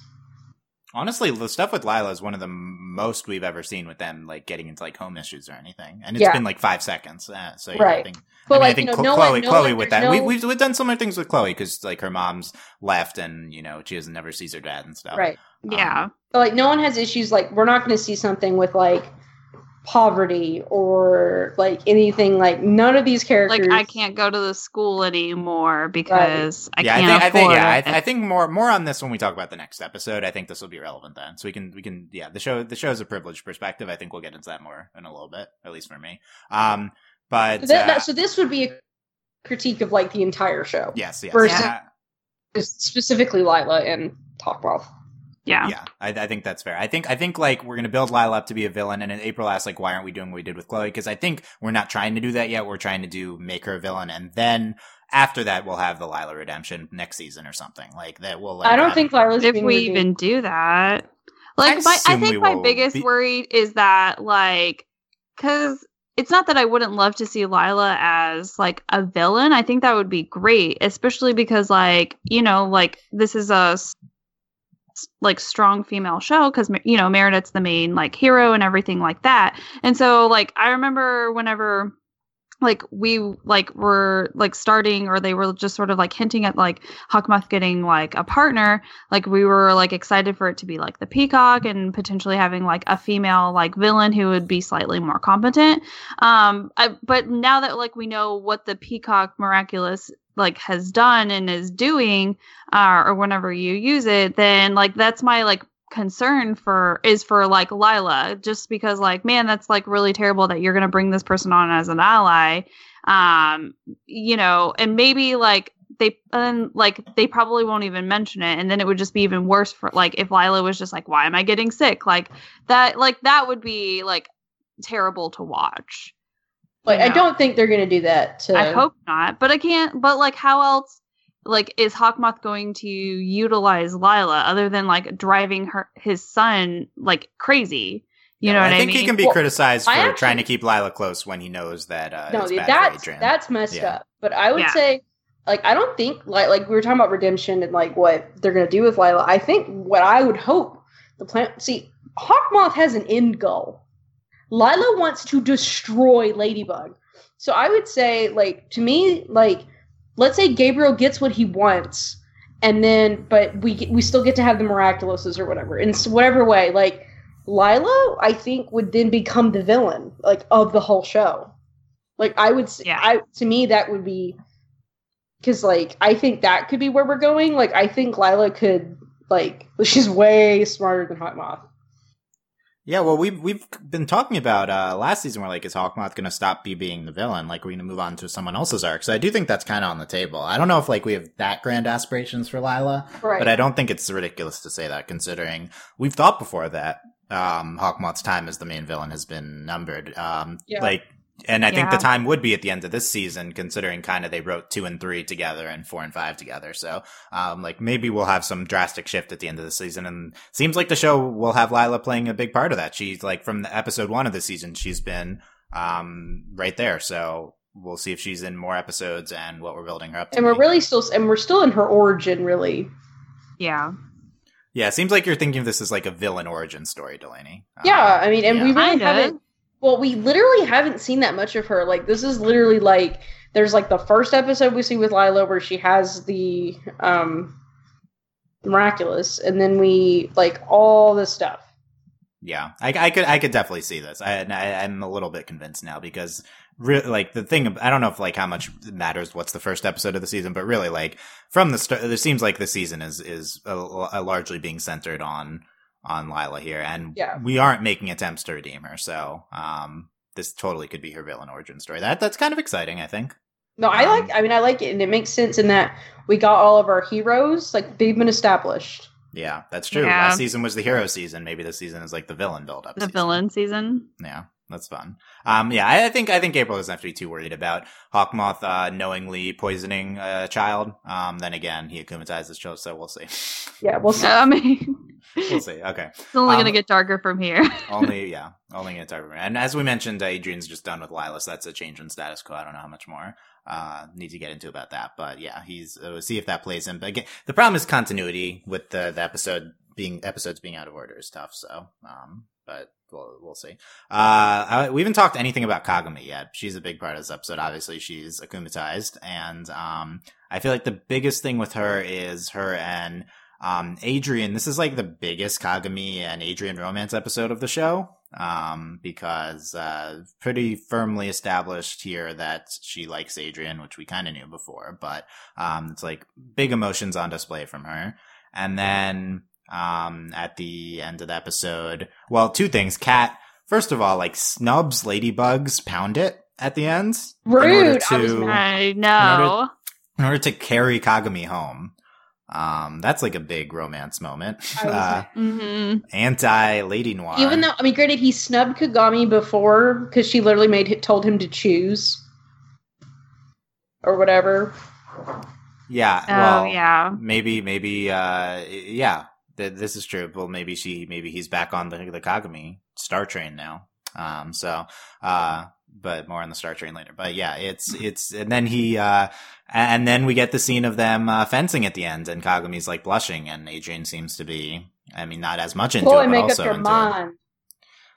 Honestly, the stuff with Lila is one of the most we've ever seen with them, like getting into like home issues or anything, and it's Yeah. been like five seconds. Uh, so yeah, I Right. think But I mean, like I think you know, Chlo- no Chloe, one, no Chloe one, with that. no- We, we've we've done similar things with Chloe because like her mom's left, and you know she doesn't never sees her dad and stuff. right. yeah. But like no one has issues like we're not going to see something with like poverty or like anything like none of these characters Like I can't go to the school anymore because I yeah, can't think, I think, afford yeah, I, it. th- I think more, more on this when we talk about the next episode. I think this will be relevant then, so we can, we can, yeah, the show, the show is a privileged perspective. I think we'll get into that more in a little bit, at least for me. Um, but So, that, uh, that- so this would be a critique of like the entire show, yes, yes, versus- yeah. specifically Lila and Hawkmoth. Yeah. Yeah, I, I think that's fair. I think I think like we're gonna build Lila up to be a villain, and in April asked like, why aren't we doing what we did with Chloe? Because I think we're not trying to do that yet. We're trying to do make her a villain, and then after that, we'll have the Lila redemption next season or something like that. Will like, I don't have- think Lila's if we redeemed. even do that. Like my, I think my biggest be- worry is that like because it's not that I wouldn't love to see Lila as like a villain. I think that would be great, especially because like you know like this is a s- like strong female show because you know Meredith's the main like hero and everything like that. And so like I remember whenever like we like were like starting or they were just sort of like hinting at like Hawkmoth getting like a partner like we were like excited for it to be like the peacock and potentially having like a female like villain who would be slightly more competent um I, but now that like we know what the peacock miraculous like has done and is doing uh, or whenever you use it then like that's my like concern for is for like Lila just because like man that's like really terrible that you're going to bring this person on as an ally. Um you know and maybe like they and like they probably won't even mention it and then it would just be even worse for like if Lila was just like why am I getting sick? Like that like that would be like terrible to watch like you I don't think they're going to do that. To, I hope not but I can't but like how else like is Hawkmoth going to utilize Lila other than like driving her his son like crazy you know what I what I think mean he can be Well, criticized for actually- trying to keep Lila close when he knows that uh, no, it's bad that's for that's messed Yeah. up. But I would Yeah. say, like, I don't think like like we were talking about redemption and like what they're gonna do with Lila. I think what I would hope the plan. See, Hawkmoth has an end goal. Lila wants to destroy Ladybug. So I would say, like, to me, like, let's say Gabriel gets what he wants, and then, but we get- we still get to have the miraculouses or whatever in whatever way. Like, Lila, I think, would then become the villain, like of the whole show. Like I would, Yeah. I to me that would be because like I think that could be where we're going. Like I think Lila could like she's way smarter than Hawkmoth. Yeah, well, we've we've been talking about uh, last season. Where like, is Hawkmoth going to stop be being the villain? Like, we're going to move on to someone else's arc. So I do think that's kind of on the table. I don't know if like we have that grand aspirations for Lila, Right. but I don't think it's ridiculous to say that, considering we've thought before that um, Hawkmoth's time as the main villain has been numbered. Um, Yeah. Like, and I think the time would be at the end of this season, considering kind of they wrote two and three together and four and five together. So, um, like maybe we'll have some drastic shift at the end of the season. And seems like the show will have Lila playing a big part of that. She's like from the episode one of the season, she's been um, right there. So we'll see if she's in more episodes and what we're building her up to. and we're be. really still, and we're still in her origin, really. Yeah. yeah. It seems like you're thinking of this as like a villain origin story, Delaney. Um, Yeah, I mean, and yeah. we really haven't. Well, we literally haven't seen that much of her. Like, this is literally like there's like the first episode we see with Lila where she has the um miraculous, and then we like all this stuff. Yeah, I, I could I could definitely see this. I, I i'm a little bit convinced now because really like the thing I don't know if like how much matters what's the first episode of the season, but really like from the start, it seems like the season is is a, a largely being centered on on Lila here, and Yeah. we aren't making attempts to redeem her. So um, this totally could be her villain origin story. That that's kind of exciting. I think. No, I Um, like. I mean, I like it, and it makes sense in that we got all of our heroes. Like they've been established. Yeah, that's true. Yeah. Last season was the hero season. Maybe this season is like the villain build up. The villain season. Yeah, that's fun. Um, yeah, I, I think I think April doesn't have to be too worried about Hawkmoth uh, knowingly poisoning a child. Um, then again, he akumatized his child, so we'll see. Yeah, we'll see. I mean, we'll see. Okay, it's only Um, gonna get darker from here. only yeah, only talk about. And as we mentioned, Adrien's just done with Lila, so that's a change in status quo. I don't know how much more uh need to get into about that, but yeah, he's uh, we'll see if that plays in. But again, the problem is continuity with the the episode being episodes being out of order is tough. So, um, but we'll we'll see. Uh, I, we haven't talked anything about Kagami yet. She's a big part of this episode. Obviously, she's akumatized, and um, I feel like the biggest thing with her is her and um, Adrien. This is like the biggest Kagami and Adrien romance episode of the show. Um, because, uh, pretty firmly established here that she likes Adrian, which we kind of knew before, but, um, it's like big emotions on display from her. And then, um, at the end of the episode, well, two things. Cat, first of all, like snubs ladybugs pound it at the end. in order Rude. I was to-. I know. in order to carry Kagami home. Um, that's like a big romance moment. I was Uh, hmm anti Lady Noir. Even though, I mean, granted, he snubbed Kagami before because she literally made it, told him to choose or whatever. yeah, Oh well, yeah. maybe, maybe, uh, yeah, th- this is true. Well, maybe she, maybe he's back on the the Kagami Star Train now. Um, so, uh, but more on the Star Train later. But yeah, it's it's, and then he, uh, and then we get the scene of them uh, fencing at the end, and Kagami's like blushing, and Adrien seems to be, I mean, not as much into Boy, it, but make up also your into it.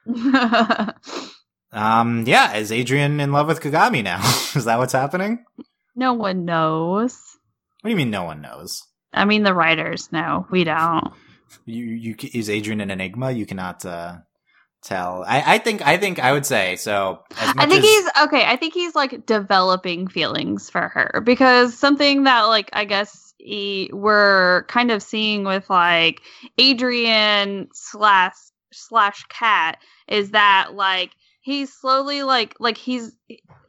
mind. Um, yeah, is Adrien in love with Kagami now? is that what's happening? no one knows. What do you mean no one knows? I mean, the writers know. We don't. You, you, is Adrien an enigma? You cannot, uh, tell. I, I think, I think I would say, so, I think as, he's okay. I think he's like developing feelings for her because something that like I guess he, we're kind of seeing with like Adrien slash slash Cat is that like he's slowly like like he's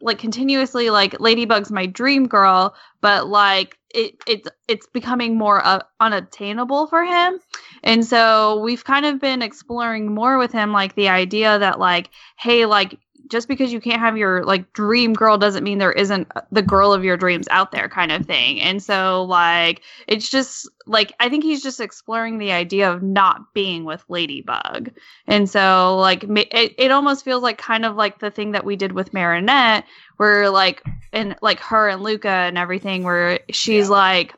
like continuously like Ladybug's my dream girl, but like it it's it's becoming more uh, unattainable for him. And so we've kind of been exploring more with him like the idea that like hey like just because you can't have your like dream girl doesn't mean there isn't the girl of your dreams out there kind of thing. And so like it's just like I think he's just exploring the idea of not being with Ladybug. And so like it, it almost feels like kind of like the thing that we did with Marinette where like and like her and Luka and everything where she's Yeah. like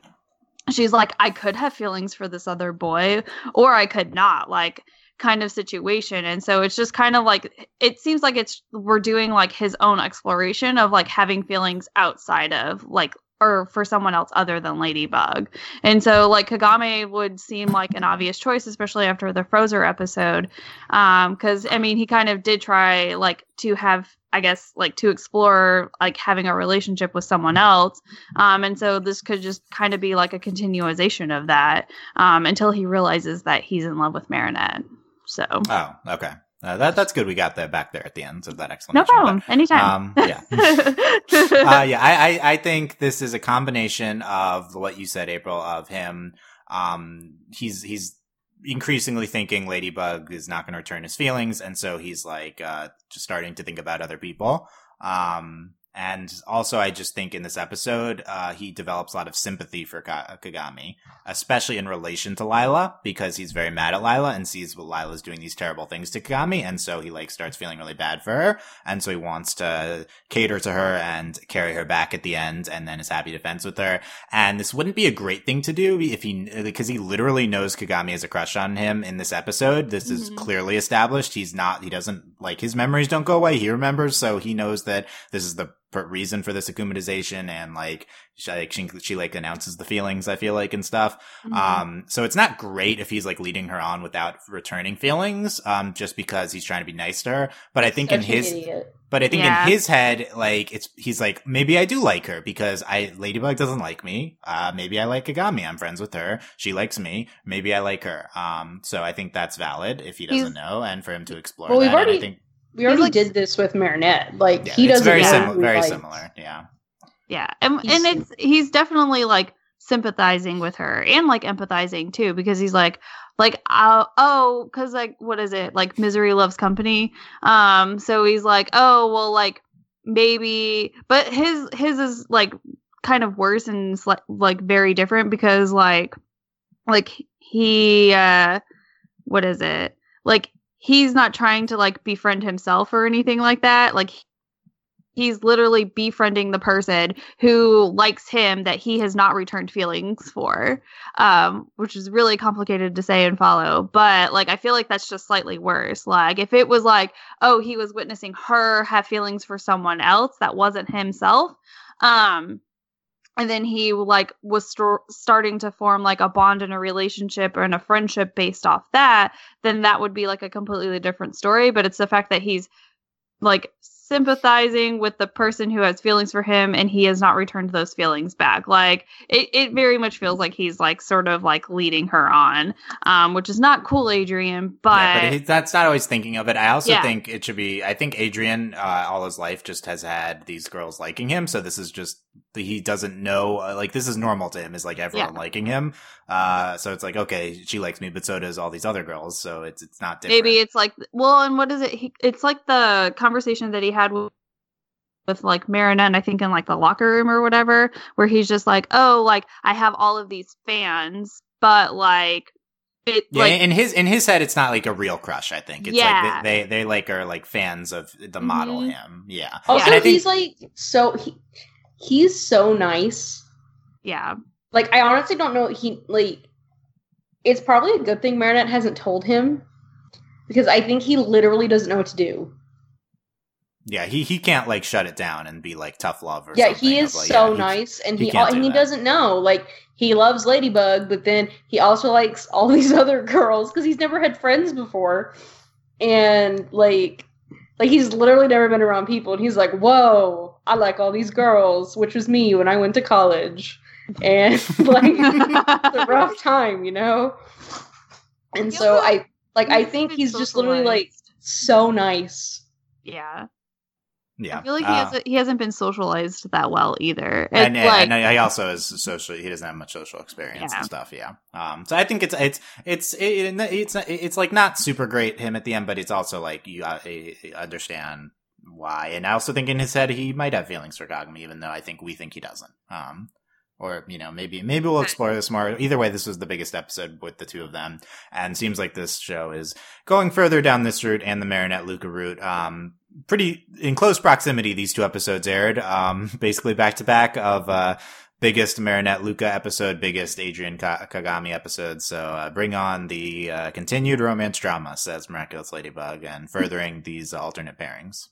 she's like I could have feelings for this other boy or I could not like kind of situation and so it's just kind of like it seems like it's we're doing like his own exploration of like having feelings outside of like or for someone else other than Ladybug. And so like Kagami would seem like an obvious choice, especially after the Frozer episode. Um, cause I mean, he kind of did try like to have, I guess, like to explore like having a relationship with someone else. Um, and so this could just kind of be like a continuation of that, um, until he realizes that he's in love with Marinette. So. Oh, okay. Uh, that that's good. We got that back there at the end of that excellent. No problem. but, Anytime. um, yeah. uh, yeah, I, I, I think this is a combination of what you said, April, of him. Um, he's he's increasingly thinking Ladybug is not going to return his feelings, and so he's like uh, just starting to think about other people. Um, and also, I just think in this episode, uh, he develops a lot of sympathy for Ka- Kagami, especially in relation to Lila, because he's very mad at Lila and sees what Lila's doing these terrible things to Kagami, and so he like starts feeling really bad for her, and so he wants to cater to her and carry her back at the end, and then is happy to fence with her. And this wouldn't be a great thing to do if he, because he literally knows Kagami has a crush on him in this episode. This is Mhm. clearly established. He's not, he doesn't, like, his memories don't go away. He remembers, so he knows that this is the per- reason for this akumatization, and like, she, like, she, she like announces the feelings, I feel like, and stuff. Mhm. Um, so it's not great if he's like leading her on without returning feelings, um, just because he's trying to be nice to her. But I think in Such an his, idiot. but I think Yeah. in his head, like it's he's like maybe I do like her because I Ladybug doesn't like me. Uh, maybe I like Kagami. I'm friends with her. She likes me. Maybe I like her. Um, so I think that's valid if he doesn't He's- know, and for him to explore Well, we've that. and already- I think We already like- did this with Marinette. Like yeah, he doesn't very know similar. Very likes- similar. Yeah. Yeah, and He's- and it's he's definitely like sympathizing with her and like empathizing too because he's like like uh, oh because like what is it like misery loves company um so he's like oh well like maybe but his his is like kind of worse and it's like like very different because like like he uh what is it like he's not trying to like befriend himself or anything like that. Like he's literally befriending the person who likes him that he has not returned feelings for um which is really complicated to say and follow. But like i feel like that's just slightly worse. Like if it was like oh he was witnessing her have feelings for someone else that wasn't himself um and then he like was st- starting to form like a bond in a relationship or in a friendship based off that then that would be like a completely different story. But it's the fact that he's like sympathizing with the person who has feelings for him and he has not returned those feelings back like it, it very much feels like he's like sort of like leading her on um which is not cool adrien but, yeah, but that's not always thinking of it. I also Yeah. think it should be. I think Adrien, uh, all his life, just has had these girls liking him. So this is just he doesn't know. Uh, like this is normal to him. Is like everyone liking him. Uh, so it's like okay, she likes me, but so does all these other girls. So it's it's not different. maybe it's like well and what is it he, it's like the conversation that he had with with like Marinette, I think in like the locker room or whatever, where he's just like, "Oh, like I have all of these fans, but like it Yeah, like in his in his head, it's not like a real crush. I think it's Yeah. like they, they they like are like fans of the model Mhm. him. Yeah, Also, And I think- he's like so he he's so nice. yeah, Like I honestly don't know. He like it's probably a good thing Marinette hasn't told him because I think he literally doesn't know what to do. Yeah. He he can't like shut it down and be like tough love or yeah, something he is like, so yeah, nice, and he he can't and he doesn't know. Like he loves Ladybug, but then he also likes all these other girls because he's never had friends before, and like like he's literally never been around people, and he's like, "Whoa, I like all these girls," which was me when I went to college, and like it's a rough time, you know. And so I like I think he's just literally like so nice. yeah. Yeah. I feel like Uh, he hasn't he hasn't been socialized that well either. It's and, and, like and he also is social. He doesn't have much social experience Yeah. and stuff. Yeah. Um. So I think it's it's it's it, it's it's like not super great him at the end, but it's also like you uh, understand why. And I also think in his head he might have feelings for Kagami, even though I think we think he doesn't. Um. Or you know maybe maybe we'll explore this more. Either way, this was the biggest episode with the two of them, and seems like this show is going further down this route and the Marinette Luka route. Um, pretty in close proximity. These two episodes aired, um, basically back to back of uh, biggest Marinette Luka episode, biggest Adrien Kagami episode. So uh, bring on the uh, continued romance drama, says Miraculous Ladybug, and furthering these alternate pairings.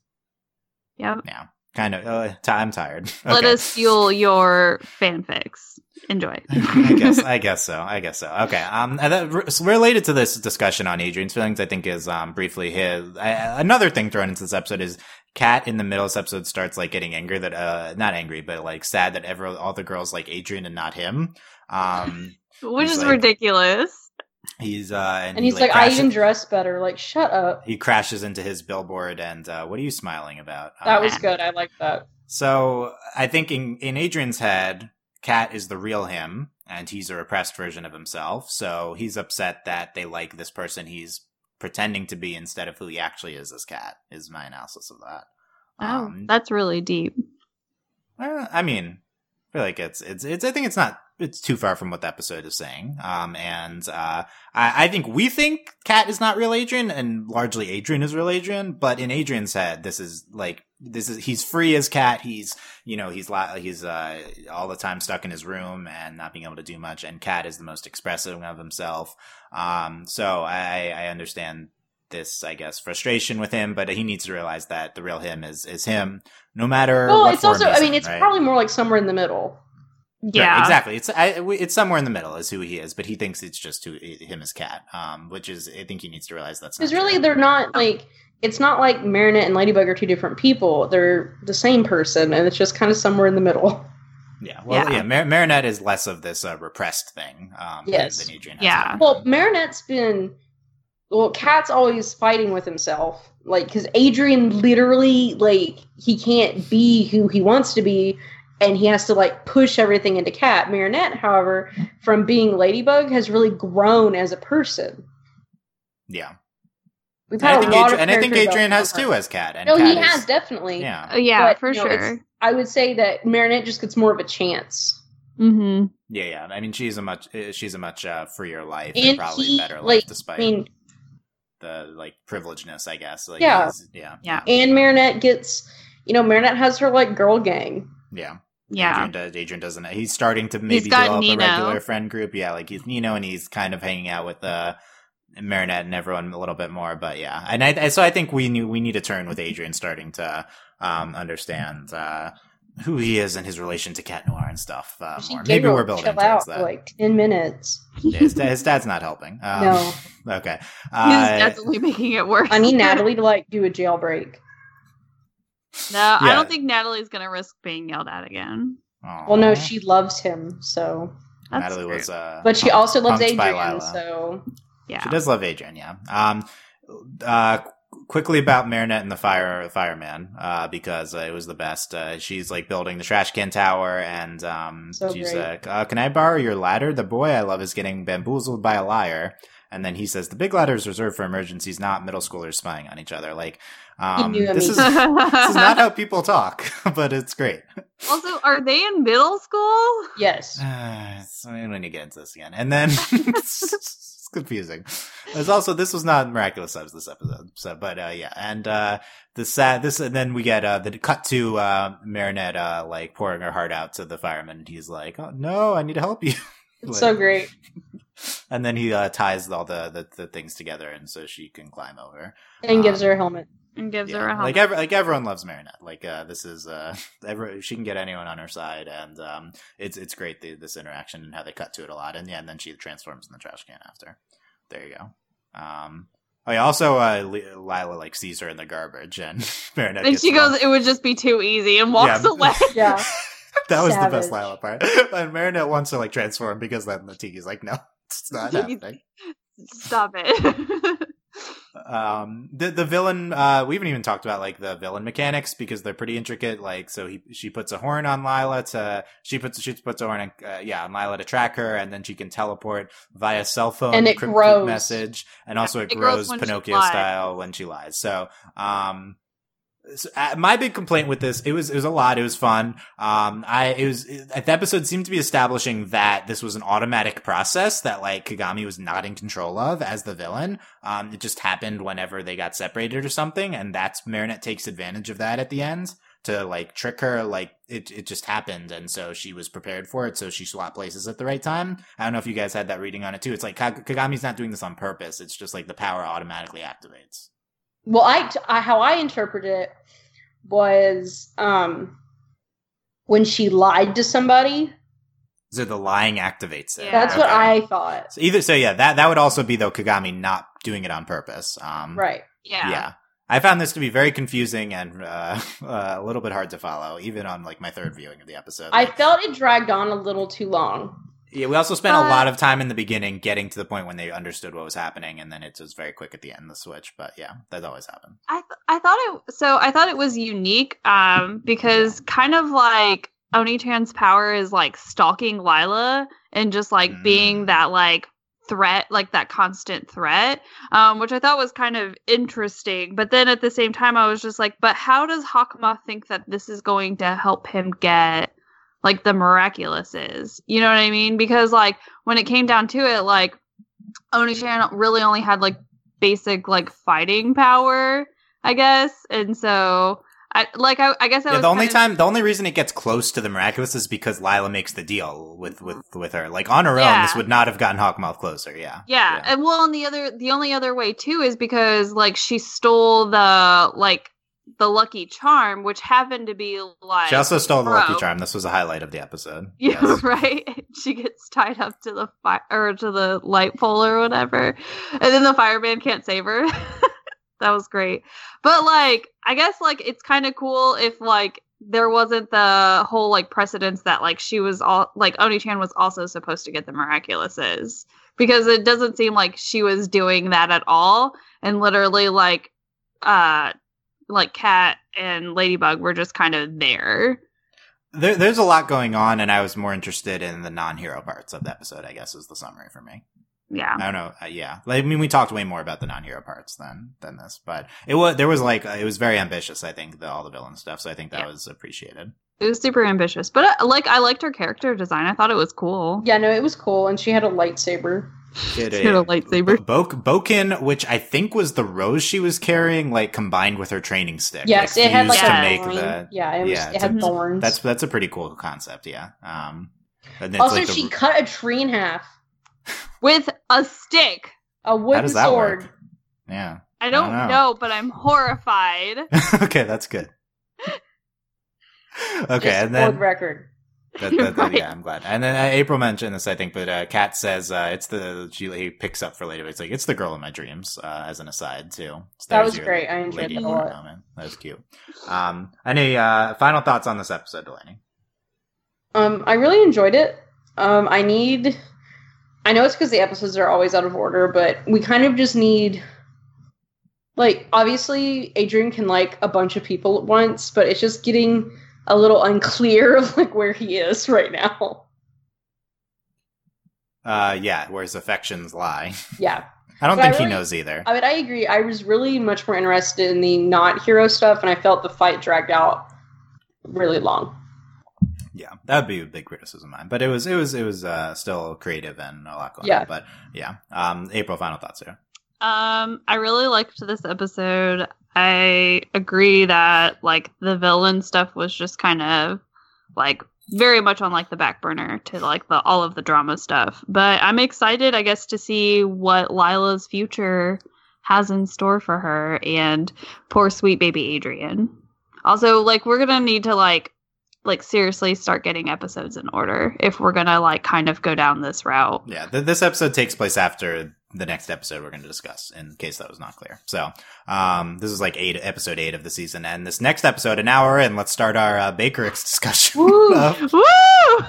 yeah. Yeah. kind of. Uh, t- I'm tired. Let us fuel your fanfics. Enjoy. I guess I guess so. I guess so. Okay. Um, and that, r- so related to this discussion on Adrien's feelings, I think is um briefly his. I, another thing thrown into this episode is Cat in the middle of this episode starts like getting angry that uh not angry but like sad that ever all the girls like Adrien and not him. Um, Which is like- ridiculous. he's uh and, And he, he's like, I even dress better. Like, shut up. he crashes into his billboard and uh, what are you smiling about? That Um, was good. I like that. So I think in, in Adrien's head, Cat is the real him, and he's a repressed version of himself. So he's upset that they like this person he's pretending to be instead of who he actually is as Cat, Is my analysis of that. Oh, Um, that's really deep. I mean, I feel like it's it's it's. I think it's not. It's too far from what the episode is saying. Um, and uh, I, I think we think Cat is not real Adrien, and largely Adrien is real Adrien. But in Adrien's head, this is like this is he's free as Cat. He's you know he's he's uh all the time stuck in his room and not being able to do much. And Cat is the most expressive of himself. Um, so I I understand this I guess frustration with him, but he needs to realize that the real him is is him, no matter. Well, it's also, I mean, in, it's right? probably more like somewhere in the middle. Right, Yeah. exactly. It's I, it's somewhere in the middle is who he is, but he thinks it's just who him as Cat. Um, which is I think he needs to realize that's Because really, true. they're not like, it's not like Marinette and Ladybug are two different people. They're the same person, and it's just kind of somewhere in the middle. yeah. Well, yeah. Yeah. Mar- Marinette is less of this uh, repressed thing. Um, Yes. Than, Adrien. Has Yeah. been. Well, Marinette's been, well, Cat's always fighting with himself. Like, because Adrien literally, like, he can't be who he wants to be, and he has to, like, push everything into Cat. Marinette, however, from being Ladybug, has really grown as a person. yeah. We've And I had think a lot Adrien, of and I think Adrien has too as Cat. And No, Cat he is- has definitely. Yeah. Uh, yeah, But, for you know, sure. I would say that Marinette just gets more of a chance. Mm-hmm. Yeah, yeah. I mean, she's a much uh, she's a much uh, freer life and, And probably he, better life, like, despite I mean, the like privilegedness, I guess. Like, Yeah. yeah, Yeah. and Marinette gets, you know, Marinette has her, like, girl gang. yeah. Yeah. Adrien, does, Adrien doesn't. He's starting to maybe got develop Nino. a regular friend group. Yeah, like he's Nino, and he's kind of hanging out with uh, Marinette and everyone a little bit more. But yeah, and I, I so I think we knew we need a turn with Adrien starting to um, understand uh, who he is and his relation to Cat Noir and stuff uh, more. Maybe we're building chill out that. like 10 minutes. Yeah, his, his dad's not helping. Um, no. Okay. He's Uh, definitely making it worse. I need Natalie to, like, do a jailbreak. No, I don't think Natalie's gonna risk being yelled at again. aw. Well, no, she loves him, so. That's Natalie true. was, uh, But she also loves Adrien, so. Yeah. She does love Adrien, yeah. Um, uh, quickly about Marinette and the fire fireman, uh, because uh, it was the best. Uh, she's like building the trash can tower, and um, So she's great. like, uh, "Can I borrow your ladder? The boy I love is getting bamboozled by a liar." And then he says, "The big ladder is reserved for emergencies, not middle schoolers spying on each other." Like, um, this is this is not how people talk, but it's great. also, are they in middle school? Yes. Uh, so we don't need to get into this again. And then it's, it's confusing. There's also this was not miraculous subs this episode. So, but uh, yeah, and uh, the sad this, and then we get uh, the cut to uh, Marinette uh, like pouring her heart out to the fireman, and he's like, "Oh no, I need to help you." It's Like- so great. And then he uh, ties all the, the the things together, and so she can climb over. And gives Um, her a helmet. And gives Yeah, her a hug. like every, like everyone loves Marinette. Like uh, this is uh, every, she can get anyone on her side, and um, it's it's great the, this interaction and how they cut to it a lot. And yeah, and then she transforms in the trash can after. There you go. Um, oh yeah. Also, uh, Li- Lila like sees her in the garbage, and Marinette. and gets she goes, it would just be too easy, and walks Yeah. away. Yeah. that was the best Lila part. and Marinette wants to like transform because then the Tikki's like, no, it's not happening. Stop it. Um the the villain uh we haven't even talked about like the villain mechanics because they're pretty intricate. Like so he she puts a horn on Lila to she puts she puts a horn on, uh, yeah on Lila to track her and then she can teleport via cell phone And it grows. message and also it, It grows grows Pinocchio style when she lies. So um so, uh, my big complaint with this, it was it was a lot. It was fun. Um, I it was it, the episode seemed to be establishing that this was an automatic process that like Kagami was not in control of as the villain. Um, it just happened whenever they got separated or something, and that's Marinette takes advantage of that at the end to like trick her. Like it it just happened, and so she was prepared for it. So she swapped places at the right time. I don't know if you guys had that reading on it too. It's like Kag- Kagami's not doing this on purpose. It's just like the power automatically activates. Well, I, I how I interpret it was um when she lied to somebody. So the lying activates it. Yeah. That's what I thought. So either so yeah, that that would also be though Kagami not doing it on purpose. Um, Right. Yeah. Yeah. I found this to be very confusing and uh, uh, a little bit hard to follow, even on like my third viewing of the episode. I Like, felt it dragged on a little too long. Yeah, we also spent a lot of time in the beginning getting to the point when they understood what was happening, and then it was very quick at the end the switch. But yeah, that always happened. I th- I thought it so I thought it was unique um because kind of like Oni-chan's power is like stalking Lila and just like Mm. being that like threat like that constant threat um which I thought was kind of interesting but then at the same time I was just like but how does Hawkmoth think that this is going to help him get like the miraculous is you know what I mean because like when it came down to it like Oni-chan really only had like basic like fighting power, I guess. And so I like I, I guess I Yeah, was the only kind of- time, the only reason it gets close to the miraculous is because Lila makes the deal with with with her. Like on her own, this would not have gotten Hawkmoth closer. Yeah, yeah. And well and the other the only other way too is because like she stole the like the lucky charm, which happened to be like She also stole the lucky charm. This was a highlight of the episode. Yeah, Yes. right. She gets tied up to the fire or to the light pole or whatever, and then the fireman can't save her. that was great. But like, I guess like it's kind of cool if like there wasn't the whole like precedence that like she was all like Oni Chan was also supposed to get the miraculouses because it doesn't seem like she was doing that at all, and literally like, uh, like Cat and Ladybug were just kind of there. There, there's a lot going on, and I was more interested in the non-hero parts of the episode. I guess is the summary for me. Yeah. I don't know. Uh, yeah, like, I mean, we talked way more about the non-hero parts than than this, but it was there was like it was very ambitious. I think the, all the villain stuff, so I think that Yeah. was appreciated. It was super ambitious, but uh, like I liked her character design. I thought it was cool. Yeah, no, it was cool, and she had a lightsaber. She had She a lightsaber. Bo- Boken, which I think was the rose she was carrying, like combined with her training stick. Yes, like, it had like fused a make the. yeah, it, was, yeah, it had a- thorns. That's that's a pretty cool concept. Yeah. Um. and it's also, like the- she cut a tree in half. With a stick. A wooden does that sword. work? yeah. I don't, don't know. know. but I'm horrified. okay, that's good. okay, Just and for then record. That, that, that- Right. yeah, I'm glad. And then uh, April mentioned this, I think, but uh, Cat says uh, it's the she he picks up for later. It's like it's the girl in my dreams, uh, as an aside too. So That was great. I enjoyed that a lot. moment. That was cute. Um, any uh, final thoughts on this episode, Delaney? Um, I really enjoyed it. Um, I need. I know it's because the episodes are always out of order, but we kind of just need. Like, obviously, Adrien can like a bunch of people at once, but it's just getting a little unclear of like where he is right now. Uh, yeah, where his affections lie. Yeah, I don't So I think he knows either. I mean, I agree. I was really much more interested in the not hero stuff, and I felt the fight dragged out really long. Yeah, that would be a big criticism of mine. But it was it was it was uh, still creative and a lot going on. Yeah. on. But yeah, um, April, final thoughts here. Um, I really liked this episode. I agree that like the villain stuff was just kind of like very much on like the back burner to like the all of the drama stuff. But I'm excited, I guess, to see what Lila's future has in store for her and poor sweet baby Adrien. Also, like we're gonna need to like like seriously start getting episodes in order if we're gonna like kind of go down this route. Yeah, th- this episode takes place after the next episode we're going to discuss. In case that was not clear, so um, this is like eight episode eight of the season, and this next episode, an hour in, let's start our uh, Bakerix discussion. Woo! Uh, Woo!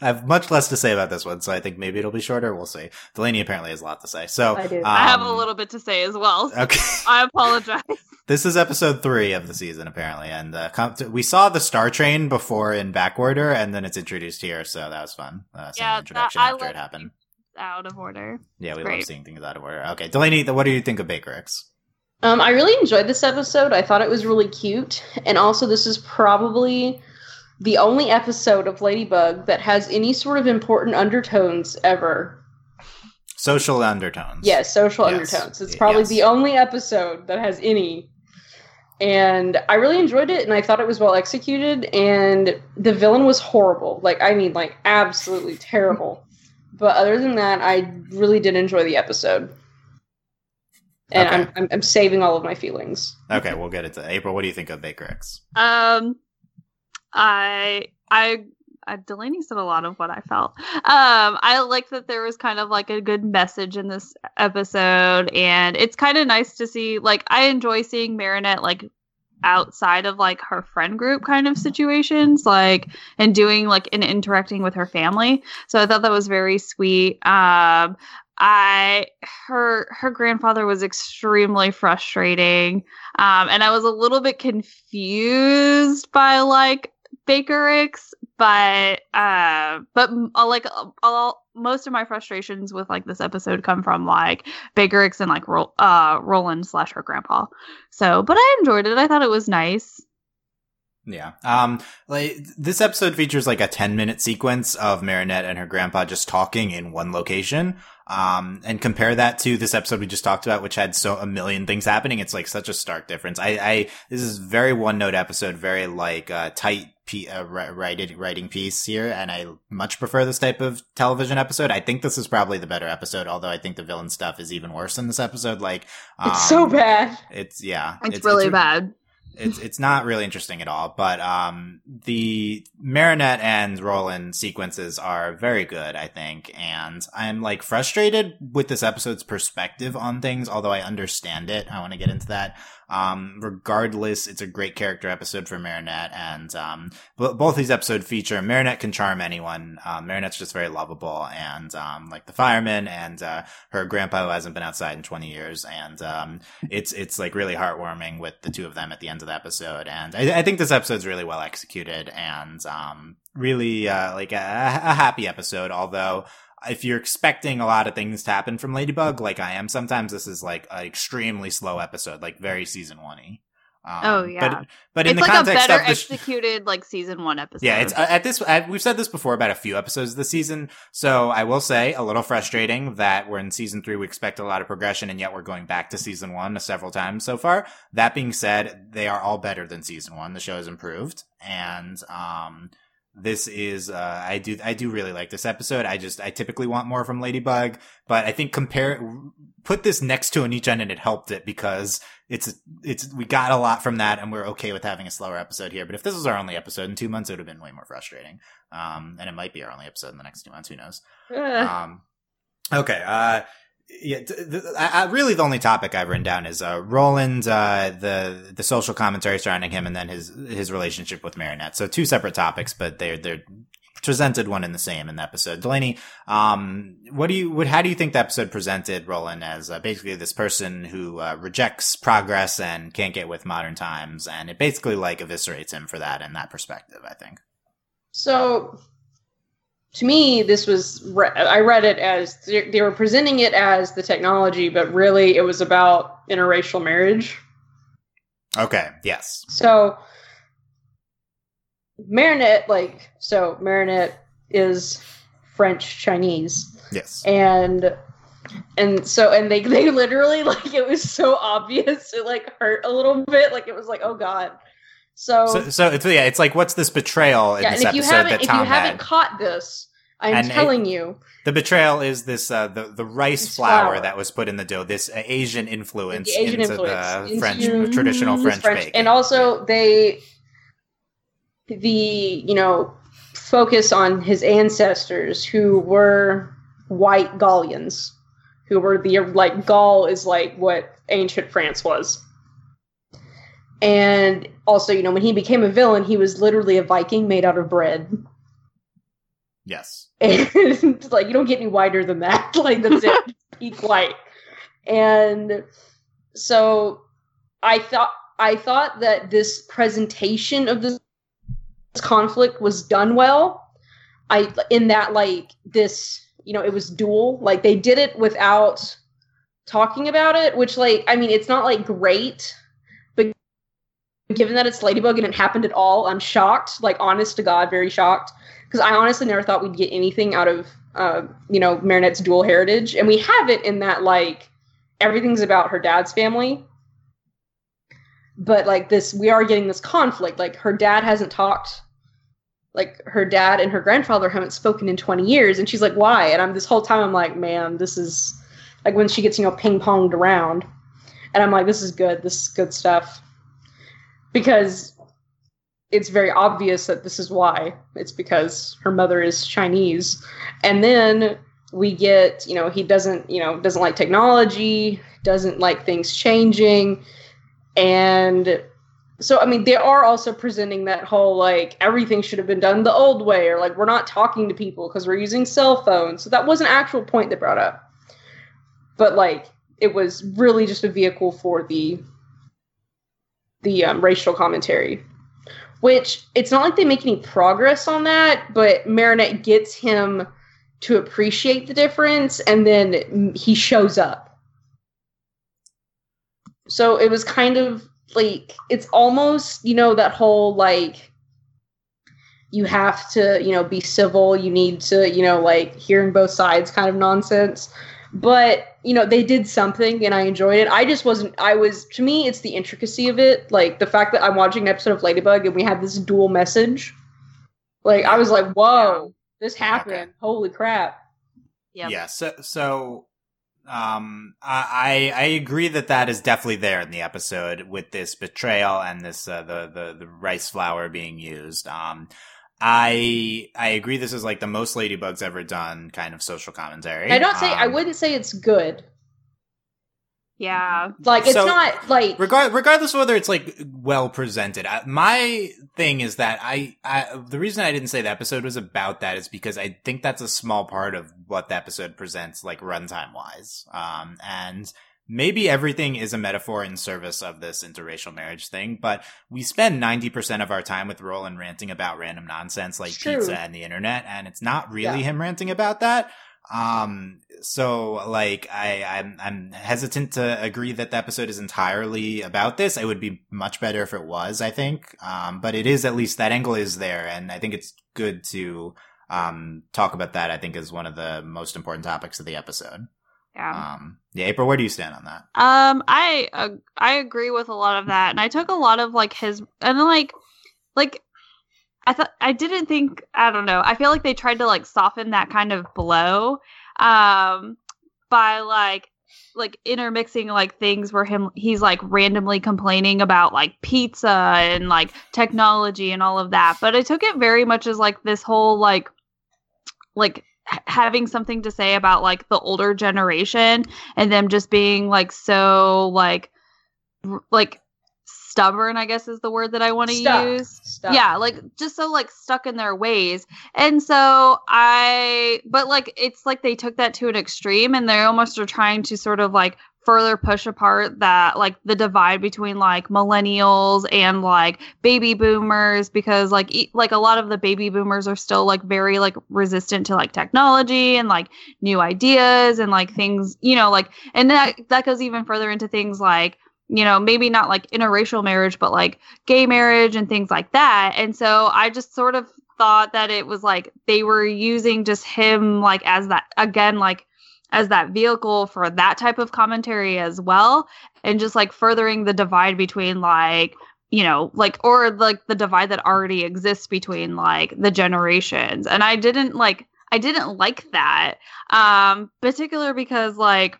I have much less to say about this one, so I think maybe it'll be shorter. We'll see. Delaney apparently has a lot to say, so I do. I have a um, little bit to say as well. Okay. I apologize. This is episode three of the season, apparently, and uh, com- we saw the Star Train before in Backwarder, and then it's introduced here, so that was fun. Uh, seeing Yeah, introduction that- I after it like- happened. Out of order. Yeah, we love seeing things out of order. Okay, Delaney, what do you think of Bakerix? Um, I really enjoyed this episode. I thought it was really cute, and also this is probably the only episode of Ladybug that has any sort of important undertones ever. Social undertones. Yes, social Yes. undertones. It's probably yes. the only episode that has any. And I really enjoyed it, and I thought it was well executed. And the villain was horrible. Like, I mean, like, absolutely terrible. But other than that, I really did enjoy the episode. and Okay. I'm, I'm I'm saving all of my feelings. Okay, we'll get it to April. What do you think of Bakerix? Um, I I. I, Delaney said a lot of what I felt. Um, I like that there was kind of like a good message in this episode, and it's kind of nice to see. Like, I enjoy seeing Marinette like outside of like her friend group kind of situations, like and doing like and interacting with her family. So I thought that was very sweet. Um, I her her grandfather was extremely frustrating um, and I was a little bit confused by like Bakerix, but uh, but uh, like uh, most of my frustrations with like this episode come from like Bakerix and like Ro- uh Rolland slash her grandpa. So, but I enjoyed it. I thought it was nice. Yeah. Um, like this episode features like a 10 minute sequence of Marinette and her grandpa just talking in one location. Um, and compare that to this episode we just talked about, which had so a million things happening. It's like such a stark difference. I, I, this is very one note episode, very like, uh, tight, p- uh, writing, writing piece here. And I much prefer this type of television episode. I think this is probably the better episode, although I think the villain stuff is even worse in this episode. Like, um, It's so bad. It's, yeah. It's, really bad. It's it's not really interesting at all. But um, the Marinette and Rolland sequences are very good, I think, and I'm like frustrated with this episode's perspective on things. Although I understand it, I want to get into that. Um, regardless, it's a great character episode for Marinette, and um, b- both these episodes feature Marinette can charm anyone. Um, Marinette's just very lovable, and um, like the fireman and uh, her grandpa who hasn't been outside in 20 years, and um, it's it's like really heartwarming with the two of them at the end of the episode, and I, I think this episode's really well executed and um, really uh, like a, a happy episode. Although if you're expecting a lot of things to happen from Ladybug, like I am, sometimes this is like an extremely slow episode, like very season one y. Um, Oh, yeah. but but in it's the like a context better of the sh- executed like season one episode. yeah, it's uh, at this. Uh, we've said this before about a few episodes this season, so I will say a little frustrating that we're in season three. We expect a lot of progression, and yet we're going back to season one several times so far. That being said, they are all better than season one. The show has improved, and um, this is uh, I do I do really like this episode. I just I typically want more from Ladybug, but I think compare put this next to Oni-Chan and it helped it because it's it's we got a lot from that and we're okay with having a slower episode here. But if this was our only episode in two months, it would have been way more frustrating. Um, and it might be our only episode in the next two months. Who knows? Um, okay. Uh, yeah, I, really the only topic I've written down is uh, Rolland, uh, the the social commentary surrounding him, and then his his relationship with Marinette. So two separate topics, but they're they're presented one and the same in the episode. Delaney, um, what do you what how do you think the episode presented Rolland as uh, basically this person who uh, rejects progress and can't get with modern times, and it basically like eviscerates him for that in that perspective. I think. So, to me, this was re- I read it as they were presenting it as the technology, but really it was about interracial marriage. Okay. Yes. So, Marinette, like, so Marinette is French Chinese, Yes. and and so and they they literally like it was so obvious it like hurt a little bit like it was like oh god so, So, so it's yeah, it's like what's this betrayal in yeah and this if you episode haven't that if Tom you haven't caught this i'm And it- telling you The betrayal is this uh, the the rice flour, flour. that was put in the dough. This uh, Asian influence the Asian into influence the French into traditional this French, baking. and also they the you know focus on his ancestors who were white Gallians, who were the like Gaul is like what ancient France was. And also, you know, when he became a villain, he was literally a Viking made out of bread. yes, And it's like you don't get any whiter than that. Like that's it. Peak white. And so I thought I thought that this presentation of this conflict was done well. I in that like this, you know, it was dual. Like they did it without talking about it, which like I mean, it's not like great, given that it's Ladybug and it happened at all, I'm shocked. Like honest to God, very shocked because I honestly never thought we'd get anything out of uh, you know Marinette's dual heritage, and we have it in that like everything's about her dad's family, but like this, we are getting this conflict. Like her dad hasn't talked, like her dad and her grandfather haven't spoken in twenty years, and she's like, why? And I'm this whole time I'm like, man, this is like when she gets you know ping ponged around. and I'm like, this is good. This is good stuff because it's very obvious that this is why. It's because her mother is Chinese, and then we get you know he doesn't you know doesn't like technology, doesn't like things changing, and so I mean they are also presenting that whole like everything should have been done the old way or like we're not talking to people because we're using cell phones. So that was an actual point they brought up. But like it was really just a vehicle for the the um, racial commentary. Which it's not like they make any progress on that, but Marinette gets him to appreciate the difference and then he shows up. So it was kind of like it's almost you know that whole like you have to you know be civil you need to you know like hearing both sides kind of nonsense but you know they did something and i enjoyed it i just wasn't i was to me it's the intricacy of it like the fact that i'm watching an episode of ladybug and we had this dual message like i was like whoa this happened okay. holy crap yep. yeah so so um, I I agree that that is definitely there in the episode with this betrayal and this uh, the the the rice flour being used. Um, I I agree. This is like the most Ladybug's ever done kind of social commentary. I don't say um, I wouldn't say it's good. Yeah. Like it's so, not like regard, regardless of whether it's like well presented. I, my thing is that I, I the reason I didn't say the episode was about that is because I think that's a small part of what the episode presents like runtime wise. Um and maybe everything is a metaphor in service of this interracial marriage thing, but we spend 90% of our time with Rolland ranting about random nonsense like pizza and the internet, and it's not really yeah. him ranting about that. Um, so like I, I'm, I'm hesitant to agree that the episode is entirely about this. It would be much better if it was, I think. Um, but it is at least that angle is there. And I think it's good to, um, talk about that. I think is one of the most important topics of the episode. Yeah. Um, yeah, April, where do you stand on that? Um, I, uh, I agree with a lot of that. And I took a lot of like his, and like, like I thought I didn't think I don't know. I feel like they tried to like soften that kind of blow um by like like intermixing like things where him he's like randomly complaining about like pizza and like technology and all of that. But I took it very much as like this whole like like having something to say about like the older generation and them just being like so like like stubborn i guess is the word that i want to use. Stuck. yeah like just so like stuck in their ways. And so i but like it's like they took that to an extreme and they almost are trying to sort of like further push apart that like the divide between like millennials and like baby boomers because like e- like a lot of the baby boomers are still like very like resistant to like technology and like new ideas and like things you know like and that that goes even further into things like you know, maybe not like interracial marriage, but like gay marriage and things like that. And so I just sort of thought that it was like they were using just him like as that again like as that vehicle for that type of commentary as well. And just like furthering the divide between like you know like or like the divide that already exists between like the generations. And i didn't like i didn't like that um particular because like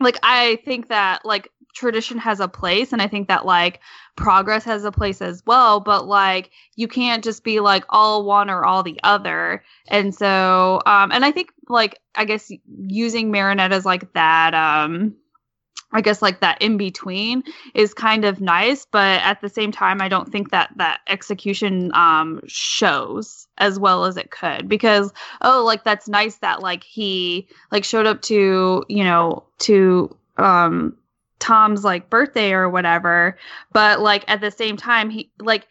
like i think that like tradition has a place and i think that like progress has a place as well but like you can't just be like all one or all the other. And so um and i think like i guess using marinette as like that um I guess like that in between is kind of nice, but at the same time, I don't think that that execution um, shows as well as it could because oh, like that's nice that like he like showed up to you know to um Tom's like birthday or whatever, but like at the same time he like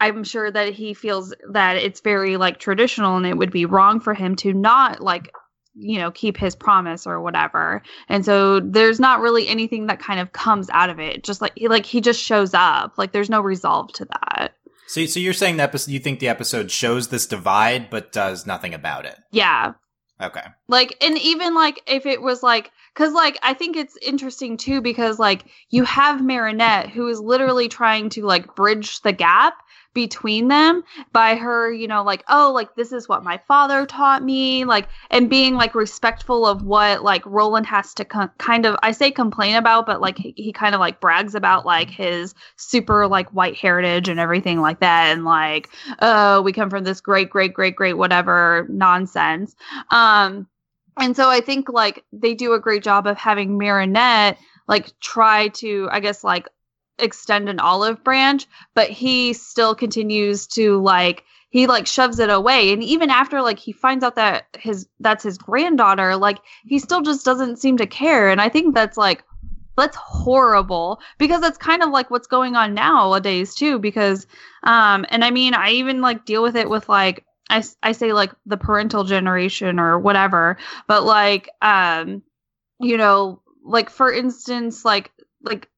I'm sure that he feels that it's very like traditional and it would be wrong for him to not like you know keep his promise or whatever. And so there's not really anything that kind of comes out of it. Just like he, like he just shows up. Like there's no resolve to that. So, so you're saying that you think the episode shows this divide but does nothing about it? Yeah. Okay. Like, and even like if it was like because like I think it's interesting too because like you have Marinette who is literally trying to like bridge the gap between them by her, you know, like, oh, like this is what my father taught me, like, and being like respectful of what like Rolland has to kind of, I say complain about, but like he, he kind of like brags about like his super like white heritage and everything like that. And like, oh, we come from this great, great, great, great, whatever nonsense. Um, and so I think like they do a great job of having Marinette like try to, I guess, like extend an olive branch, but he still continues to like he like shoves it away. And even after like he finds out that his that's his granddaughter like he still just doesn't seem to care. And i think that's like that's horrible because that's kind of like what's going on nowadays too because um and i mean i even like deal with it with like i, I say like the parental generation or whatever but like um you know like for instance like like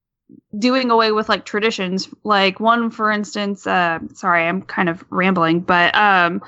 doing away with like traditions like one for instance uh sorry i'm kind of rambling but um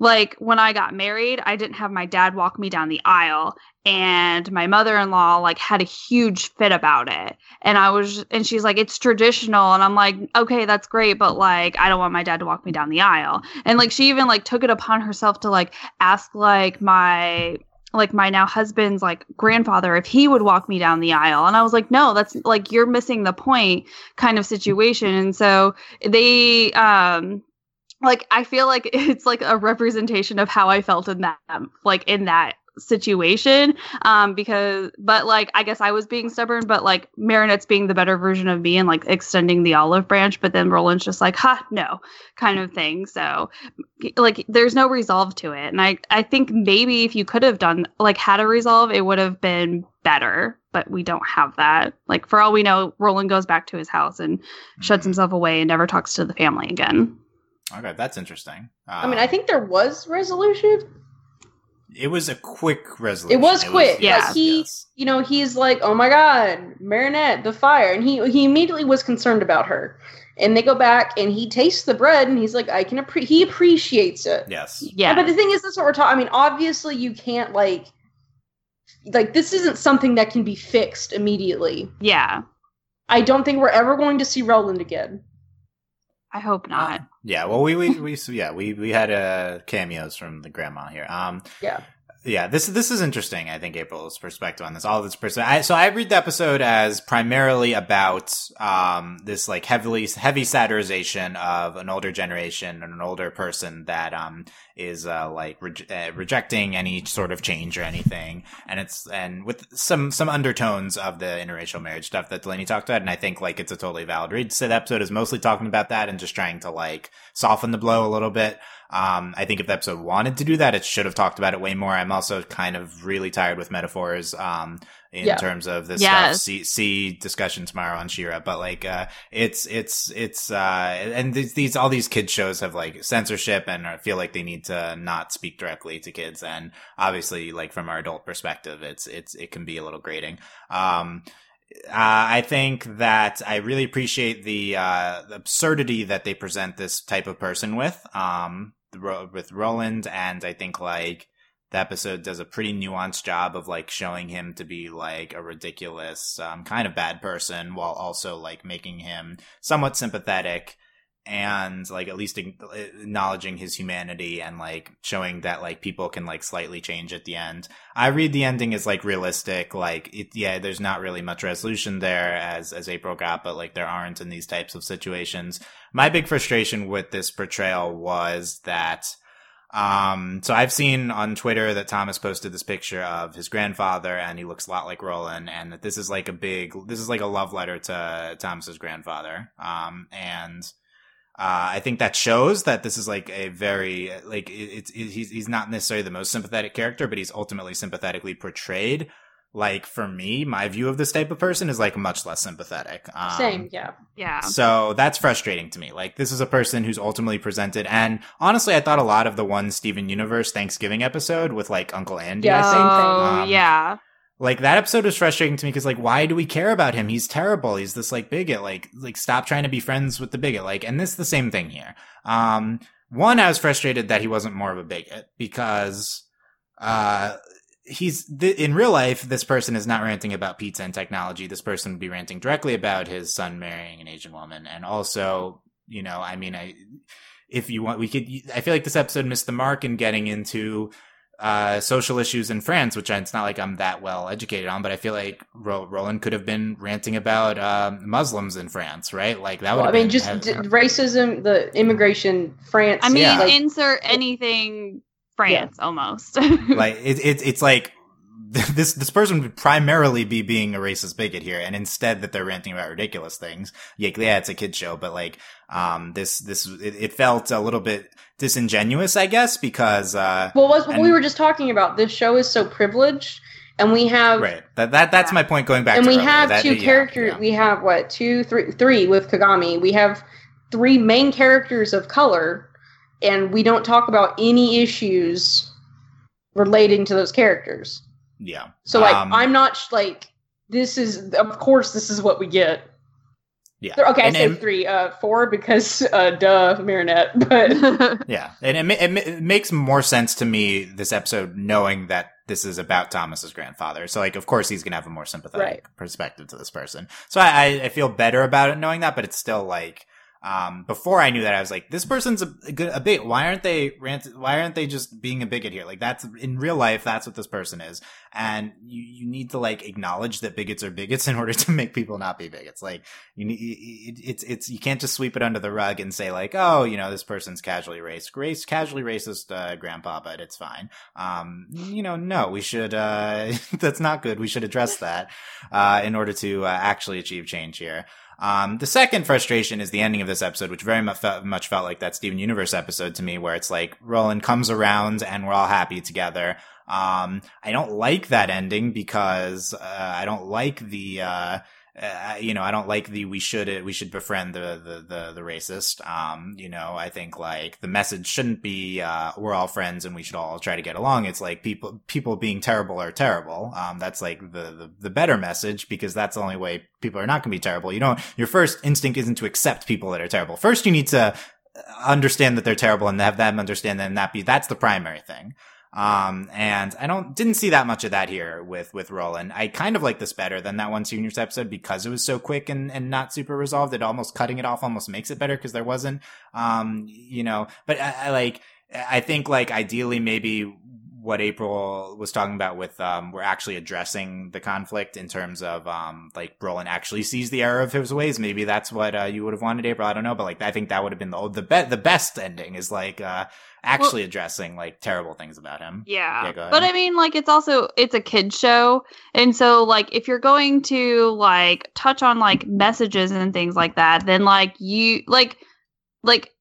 like when i got married i didn't have my dad walk me down the aisle and my mother-in-law like had a huge fit about it. And i was and she's like it's traditional. And i'm like okay that's great but like i don't want my dad to walk me down the aisle. And like she even like took it upon herself to like ask like my like my now husband's like grandfather if he would walk me down the aisle. And i was like no that's like you're missing the point kind of situation. And so they um like i feel like it's like a representation of how i felt in that like in that situation um because but like i guess i was being stubborn but like marinette's being the better version of me and like extending the olive branch but then rolland's just like ha no kind of thing. So like there's no resolve to it. And i i think maybe if you could have done like had a resolve it would have been better but we don't have that. Like for all we know rolland goes back to his house and mm-hmm. shuts himself away and never talks to the family again okay that's interesting um, i mean i think there was resolution it was a quick resolution. It was quick. It was, yeah. Like he, yes. you know, he's like, "Oh my god, Marinette, the fire," and he he immediately was concerned about her. And they go back, and he tastes the bread, and he's like, "I can appreciate." He appreciates it. Yes. Yeah. But the thing is, that's what we're talking. I mean, obviously, you can't like, like this isn't something that can be fixed immediately. Yeah. I don't think we're ever going to see Rolland again. I hope not. Yeah, well, we we, we yeah we we had uh, cameos from the grandma here. Um, yeah, yeah, this this is interesting. I think April's perspective on this, all this perspective. so I read the episode as primarily about um, this like heavily heavy satirization of an older generation and an older person that um, is uh, like re- uh, rejecting any sort of change or anything, and it's and with some some undertones of the interracial marriage stuff that Delaney talked about. And I think like it's a totally valid read. So the episode is mostly talking about that and just trying to like soften the blow a little bit. Um, I think if the episode wanted to do that, it should have talked about it way more. I'm also kind of really tired with metaphors, um, in yeah. terms of this yes. stuff. See, see discussion tomorrow on She-Ra, but like, uh, it's, it's, it's, uh, and these, these, all these kids shows have like censorship and I feel like they need to not speak directly to kids. And obviously, like from our adult perspective, it's, it's, it can be a little grating. Um, uh, I think that I really appreciate the, uh, the absurdity that they present this type of person with. Um, with Rolland, and I think like the episode does a pretty nuanced job of like showing him to be like a ridiculous um, kind of bad person while also like making him somewhat sympathetic and like at least acknowledging his humanity and like showing that like people can like slightly change at the end. I read the ending as like realistic, like it, yeah, there's not really much resolution there as as April got, but like there aren't in these types of situations. My big frustration with this portrayal was that um, so I've seen on Twitter that Thomas posted this picture of his grandfather and he looks a lot like Rolland and that this is like a big, this is like a love letter to Thomas's grandfather. Um, and uh, I think that shows that this is like a very like it's it, he's he's not necessarily the most sympathetic character, but he's ultimately sympathetically portrayed. Like for me, my view of this type of person is like much less sympathetic. Um, Same, yeah, yeah. So that's frustrating to me. Like this is a person who's ultimately presented, and honestly, I thought a lot of the one Steven Universe Thanksgiving episode with like Uncle Andy. Yeah, I think. Oh, um, yeah like that episode was frustrating to me because like why do we care about him? He's terrible. He's this like bigot. Like like stop trying to be friends with the bigot. Like and this is the same thing here. Um one i was frustrated that he wasn't more of a bigot because uh he's th- in real life this person is not ranting about pizza and technology. This person would be ranting directly about his son marrying an asian woman. And also you know i mean i if you want we could i feel like this episode missed the mark in getting into uh, social issues in France, which it's not like I'm that well educated on, but I feel like Ro- Rolland could have been ranting about um, Muslims in France, right? Like that would. Well, I mean, just d- racism, the immigration, France. I mean, Yeah. like, insert anything France almost. like it, it, it's like this this person would primarily be being a racist bigot here, and instead that they're ranting about ridiculous things. Yeah, yeah, it's a kid show, but like um this this it, it felt a little bit disingenuous, I guess, because uh Well, was what we were just talking about. This show is so privileged, and we have right that that that's my point going back. and we earlier, have that- two yeah, characters. yeah. We have what two, three, three with Kagami. We have three main characters of color, and we don't talk about any issues relating to those characters. Yeah. So, like, Um, I'm not sh- like this is. Of course, this is what we get. yeah. Okay, And- I said three, uh, four because uh, duh, Marinette. But Yeah, and it, ma- it, ma- it makes more sense to me this episode knowing that this is about Thomas's grandfather. So, like, of course, he's gonna have a more sympathetic Right. perspective to this person. So, I, I I feel better about it knowing that, but it's still like, um, before I knew that, I was like, this person's a, good a bit. Why aren't they rant? Why aren't they just being a bigot here? Like, that's in real life, that's what this person is, and you you need to like acknowledge that bigots are bigots in order to make people not be bigots. Like, you need it, it's it's you can't just sweep it under the rug and say like oh you know this person's casually racist race casually racist uh, grandpa but it's fine um you know no we should uh that's not good we should address that uh in order to uh, actually achieve change here um, the second frustration is the ending of this episode, which very much felt, much felt like that Steven Universe episode to me, where it's like Rolland comes around and we're all happy together. Um, I don't like that ending because uh, I don't like the uh, uh, you know, I don't like the we should we should befriend the the the, the racist. Um, you know, I think like the message shouldn't be uh, we're all friends and we should all try to get along. It's like people people being terrible are terrible. Um, that's like the, the the better message because that's the only way people are not going to be terrible. You don't. Your first instinct isn't to accept people that are terrible. First, you need to understand that they're terrible and have them understand them and that be that's the primary thing. Um, and I don't, didn't see that much of that here with, with Rolland. I kind of like this better than that one seniors episode because it was so quick and, and not super resolved. It almost cutting it off almost makes it better because there wasn't, um, you know, but I, I like, I think like ideally maybe what April was talking about with um we're actually addressing the conflict in terms of um like Rolland actually sees the error of his ways. Maybe that's what uh, you would have wanted, April. I don't know, but like I think that would have been the the be- the best ending is like uh actually addressing like terrible things about him. Yeah. Yeah, but I mean like it's also it's a kid show and so like if you're going to like touch on like messages and things like that then like you like like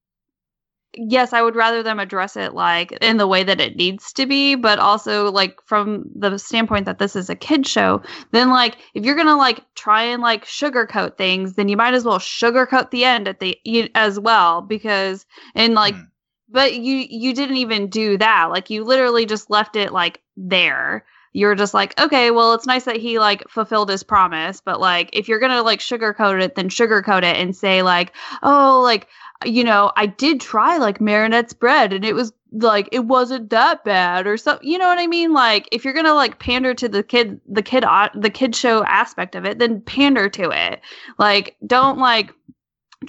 yes, I would rather them address it like in the way that it needs to be, but also like from the standpoint that this is a kid show, then like if you're gonna like try and like sugarcoat things, then you might as well sugarcoat the end at the as well because and like Hmm. But you you didn't even do that. Like you literally just left it like there. You're just like okay well it's nice that he like fulfilled his promise but like if you're gonna like sugarcoat it then sugarcoat it and say like oh like you know i did try like marinette's bread and it was like it wasn't that bad or so you know what i mean? Like if you're gonna like pander to the kid the kid au- the kid show aspect of it then pander to it. Like don't like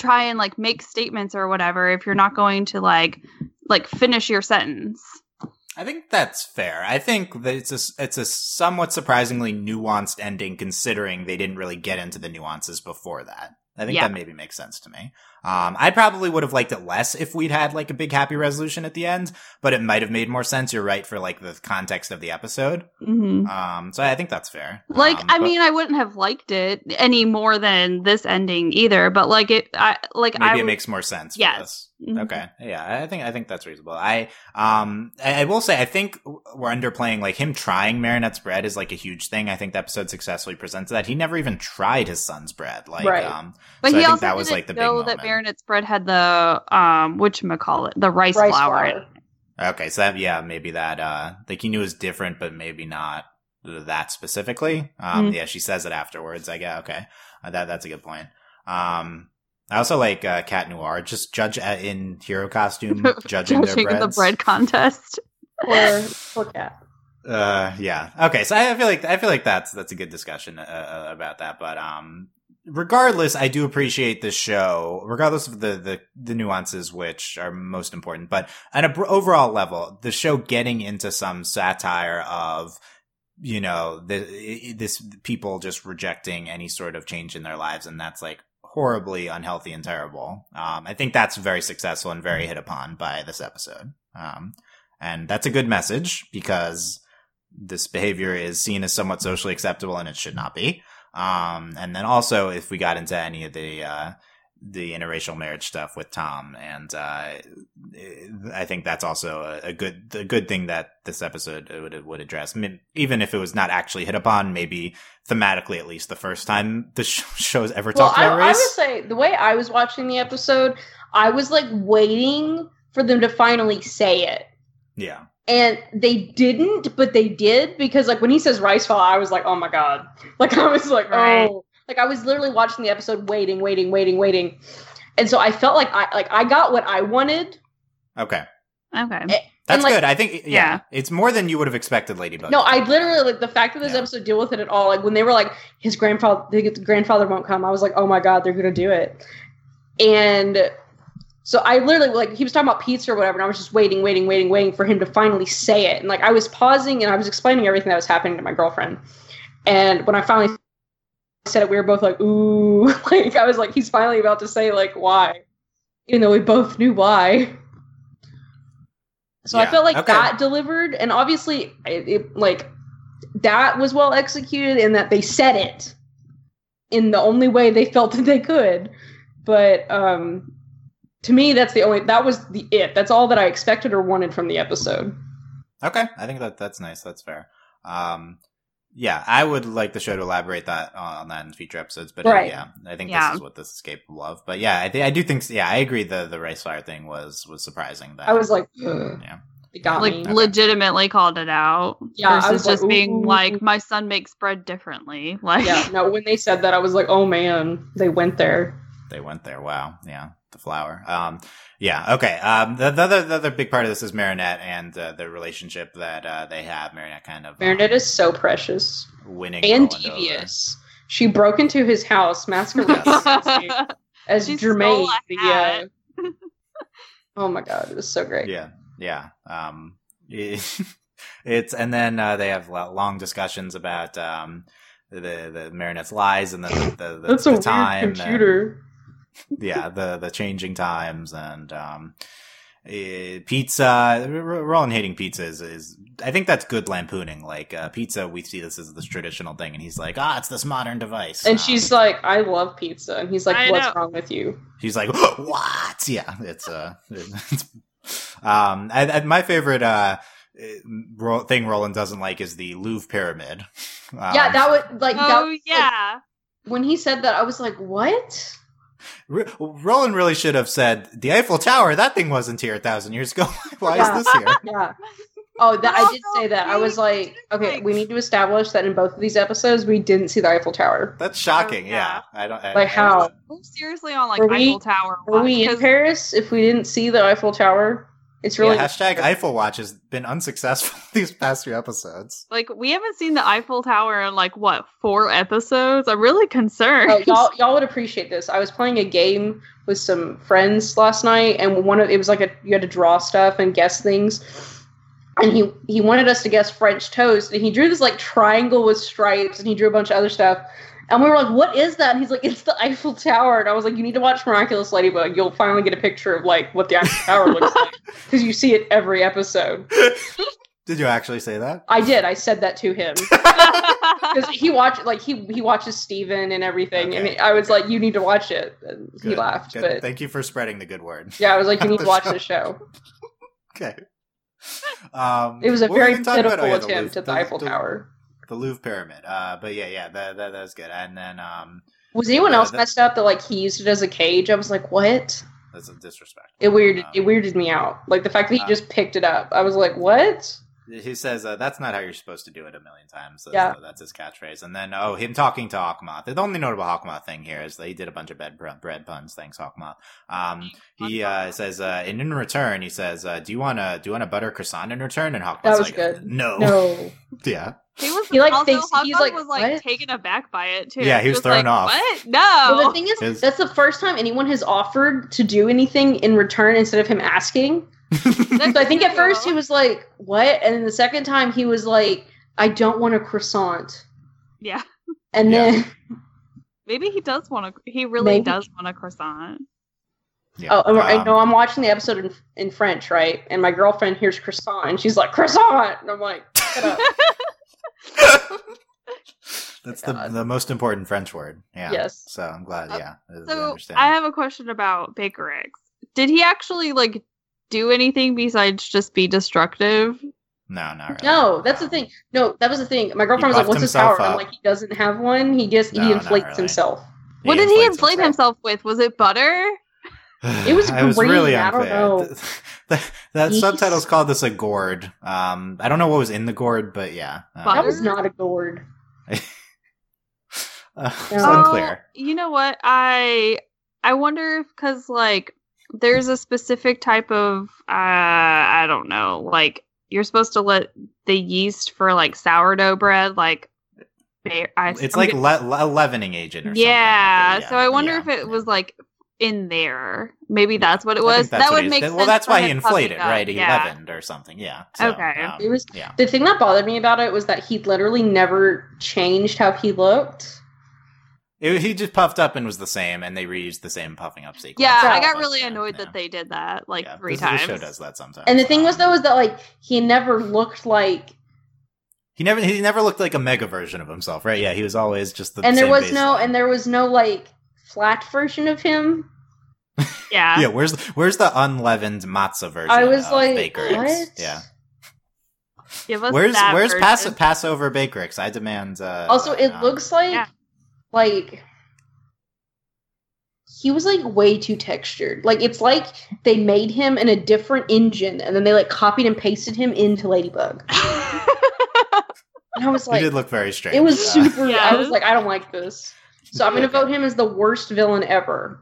try and like make statements or whatever if you're not going to like like finish your sentence I think that's fair. I think that it's a it's a somewhat surprisingly nuanced ending considering they didn't really get into the nuances before that. I think Yeah. that maybe makes sense to me. Um, I probably would have liked it less if we'd had like a big happy resolution at the end, but it might have made more sense. You're right for like the context of the episode. hmm Um, so I think that's fair. like Um, i but mean i wouldn't have liked it any more than this ending either but like it i like maybe i it would- makes more sense. For Yes. Mhm. Okay. Yeah, I think I think that's reasonable. I um I, I will say I think we're underplaying like him trying Marinette's bread is like a huge thing. I think the episode successfully presents that. He never even tried his son's bread. Like Right. um but so he I think also that was like the big moment. Marinette's bread had the um which call it the rice, Rice flour, flour. Okay, so that yeah, maybe that uh like he knew it was different, but maybe not that specifically. Um Mhm. yeah, she says it afterwards. I get okay. Uh, that that's a good point. Um I also like uh, Cat Noir. Just judge uh, in hero costume, judging, judging their the bread contest Or or cat. Uh, yeah. Okay. So I feel like I feel like that's that's a good discussion uh, uh, about that. But um, regardless, I do appreciate this show, regardless of the the the nuances which are most important. But on an overall level, the show getting into some satire of you know the, this people just rejecting any sort of change in their lives, and that's like horribly unhealthy and terrible. Um, I think that's very successful and very hit upon by this episode. Um, and that's a good message because this behavior is seen as somewhat socially acceptable and it should not be. Um, and then also if we got into any of the, uh, the interracial marriage stuff with Tom, and uh, I think that's also a, a, good a good thing that this episode would would address. I mean, even if it was not actually hit upon, maybe thematically at least the first time the sh- show's ever well, talked about I, race. I would say the way I was watching the episode, I was like waiting for them to finally say it. Yeah and they didn't, but they did because like when he says rice fall, I was like, oh my god, like I was like, oh. right. oh, like I was literally watching the episode, waiting, waiting, waiting, waiting, and so I felt like I like I got what I wanted. Okay. Okay. Eh, and, That's like, good. I think yeah, yeah, it's more than you would have expected, Ladybug. No, I literally like the fact that this yeah. episode deal with it at all. Like when they were like, his grandfather, his grandfather won't come. I was like, oh my god, they're gonna do it. And so I literally like he was talking about pizza or whatever, and I was just waiting, waiting, waiting, waiting for him to finally say it. And like I was pausing and I was explaining everything that was happening to my girlfriend. And when I finally said it, we were both like, "Ooh!" like I was like, "He's finally about to say like why," even though we both knew why. So yeah, I felt like okay. that delivered, and obviously, it, it, like that was well executed in that they said it in the only way they felt that they could. But um to me that's the only that was the it. That's all that i expected or wanted from the episode. Okay. I think that that's nice. That's fair. Um yeah i would like the show to elaborate that on that in future episodes but uh, right. yeah i think yeah. this is what this is capable of but yeah i th- i do think yeah i agree the the race fire thing was was surprising that i was like Ugh. yeah. It got like me. legitimately called it out yeah versus just like, being like my son makes bread differently. Like yeah no when they said that i was like oh man they went there. They went there. Wow. Yeah the flower. Um, yeah, okay. Um, the, the, other the other big part of this is Marinette and uh, the relationship that uh, they have. Marinette kind of Marinette um, is so precious, winning and devious. Over. She broke into his house masquerading as she Jermaine. The, uh, oh my god, it was so great. Yeah, yeah. Um, it's and then uh, they have long discussions about um, the the Marinette's lies and the the, the, That's the a time weird computer yeah, the the changing times and um, uh, pizza. Rolland hating pizza is, is, I think that's good lampooning. Like uh, pizza, we see this as this traditional thing, and he's like, ah, it's this modern device. And um, she's like, I love pizza, and he's like, I what's know. wrong with you? He's like, what? Yeah, it's uh, it's, um, I, I, my favorite uh thing Rolland doesn't like is the Louvre pyramid. Um, yeah, that would like. Oh that, yeah. Like, when he said that, I was like, what? Rolland really should have said the Eiffel Tower. That thing wasn't here a thousand years ago. Why yeah. is this here? Yeah. Oh, that, I did say that. I was like, okay, we need to establish that in both of these episodes we didn't see the Eiffel Tower. That's shocking. Oh, yeah. yeah. I don't I, like how. seriously on like Eiffel Tower. Were we in Paris if we didn't see the Eiffel Tower? It's really yeah, hashtag Eiffel Watch has been unsuccessful these past few episodes. Like we haven't seen the Eiffel Tower in like what four episodes. I'm really concerned. Oh, y'all, y'all would appreciate this. I was playing a game with some friends last night, and one of it was like a you had to draw stuff and guess things. And he he wanted us to guess French toast, and he drew this like triangle with stripes, and he drew a bunch of other stuff. And we were like, "What is that?" And he's like, "It's the Eiffel Tower." And I was like, "You need to watch Miraculous Ladybug. You'll finally get a picture of like what the Eiffel Tower looks like because you see it every episode." Did you actually say that? I did. I said that to him because he watched like he he watches Steven and everything, okay. and I was okay. like, "You need to watch it." And good. he laughed. Good. But thank you for spreading the good word. Yeah, I was like, "You need to watch show. the show." okay. Um, it was a very pitiful oh, yeah, attempt the, at the, the Eiffel the, Tower the Louvre pyramid. Uh, but yeah, yeah, that, that that's good. And then um, was anyone else messed up that like he used it as a cage? I was like, what? That's a disrespect. It weirded um, it weirded me out. Like the fact that he uh, just picked it up. I was like, what? He says uh, that's not how you're supposed to do it a million times. So Yeah. that's his catchphrase. And then oh, him talking to Hawkmoth. The only notable Hawkmoth thing here is that he did a bunch of bread bread puns. Thanks, Hawkmoth. Um, he uh, says, uh, and in return, he says, uh, "Do you want to do you want a butter croissant in return?" And Hawkmoth's That was like, good. "No, No. yeah." He was He, like, also, thinks- he's like, was like "What?" taken aback by it too. Yeah, he was thrown like, off. What? Well, No. the thing is, His- that's the first time anyone has offered to do anything in return instead of him asking. So I think at first he was like, "What?" and then the second time he was like, "I don't want a croissant." Yeah. And Yeah. then Maybe he does want to. He really Maybe. does want a croissant. Yeah. oh, and I Um, know I'm watching the episode in, in French, right? And my girlfriend hears croissant, and she's like, "Croissant," and I'm like, "Shut up." That's the God. the most important French word. Yeah. Yes. So I'm glad. Uh, Yeah. I So. I have a question about Bakerix. Did he actually like do anything besides just be destructive? no, not really. No, that's the Um, thing. No, that was the thing. My girlfriend was like, "What's his himself power?" I'm like, "He doesn't have one. He just No, he inflates really. himself." what did he inflates inflate himself with? Was it butter? It was I was really I don't unfair. know. The, that Yeast. subtitles called this a gourd. Um, I don't know what was in the gourd, but yeah, uh, That was not a gourd. uh, it's Oh. unclear. You know what? I I wonder if because like there's a specific type of uh I don't know like you're supposed to let the yeast for like sourdough bread like ba- I, It's I'm like get- le- le- a leavening agent or yeah, something. So I wonder yeah, if it was like in there. Maybe that's what it was. that's That would make sense. Well, that's why he inflated, right? He yeah. leavened or something. Yeah. So, Okay. um, It was yeah. the thing that bothered me about it was that he literally never changed how he looked. It- he just puffed up and was the same, and they reused the same puffing up sequence. Yeah, I got But, really annoyed yeah. that they did that like Yeah, three times. This show does that sometimes. And the thing was Um, though is that like he never looked like he never he never looked like a mega version of himself, right? Yeah, he was always just the and there same was no and there was no like flat version of him. Yeah. yeah. Where's the, where's the unleavened matzah version? I was of like, Baker what? Yeah. Give us Where's that where's version. Pass- Passover Baker I demand. Uh, Also, it um, looks like yeah. like he was like way too textured. Like it's like they made him in a different engine and then they like copied and pasted him into Ladybug. And I was He like, did look very strange. it was super. I was like, I don't like this. So I'm gonna vote him as the worst villain ever.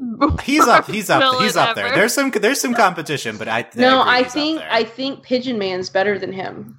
He's up. He's up. He's up there. There's some. There's some competition, but I. no, agree I think. I think Pigeon Man's better than him.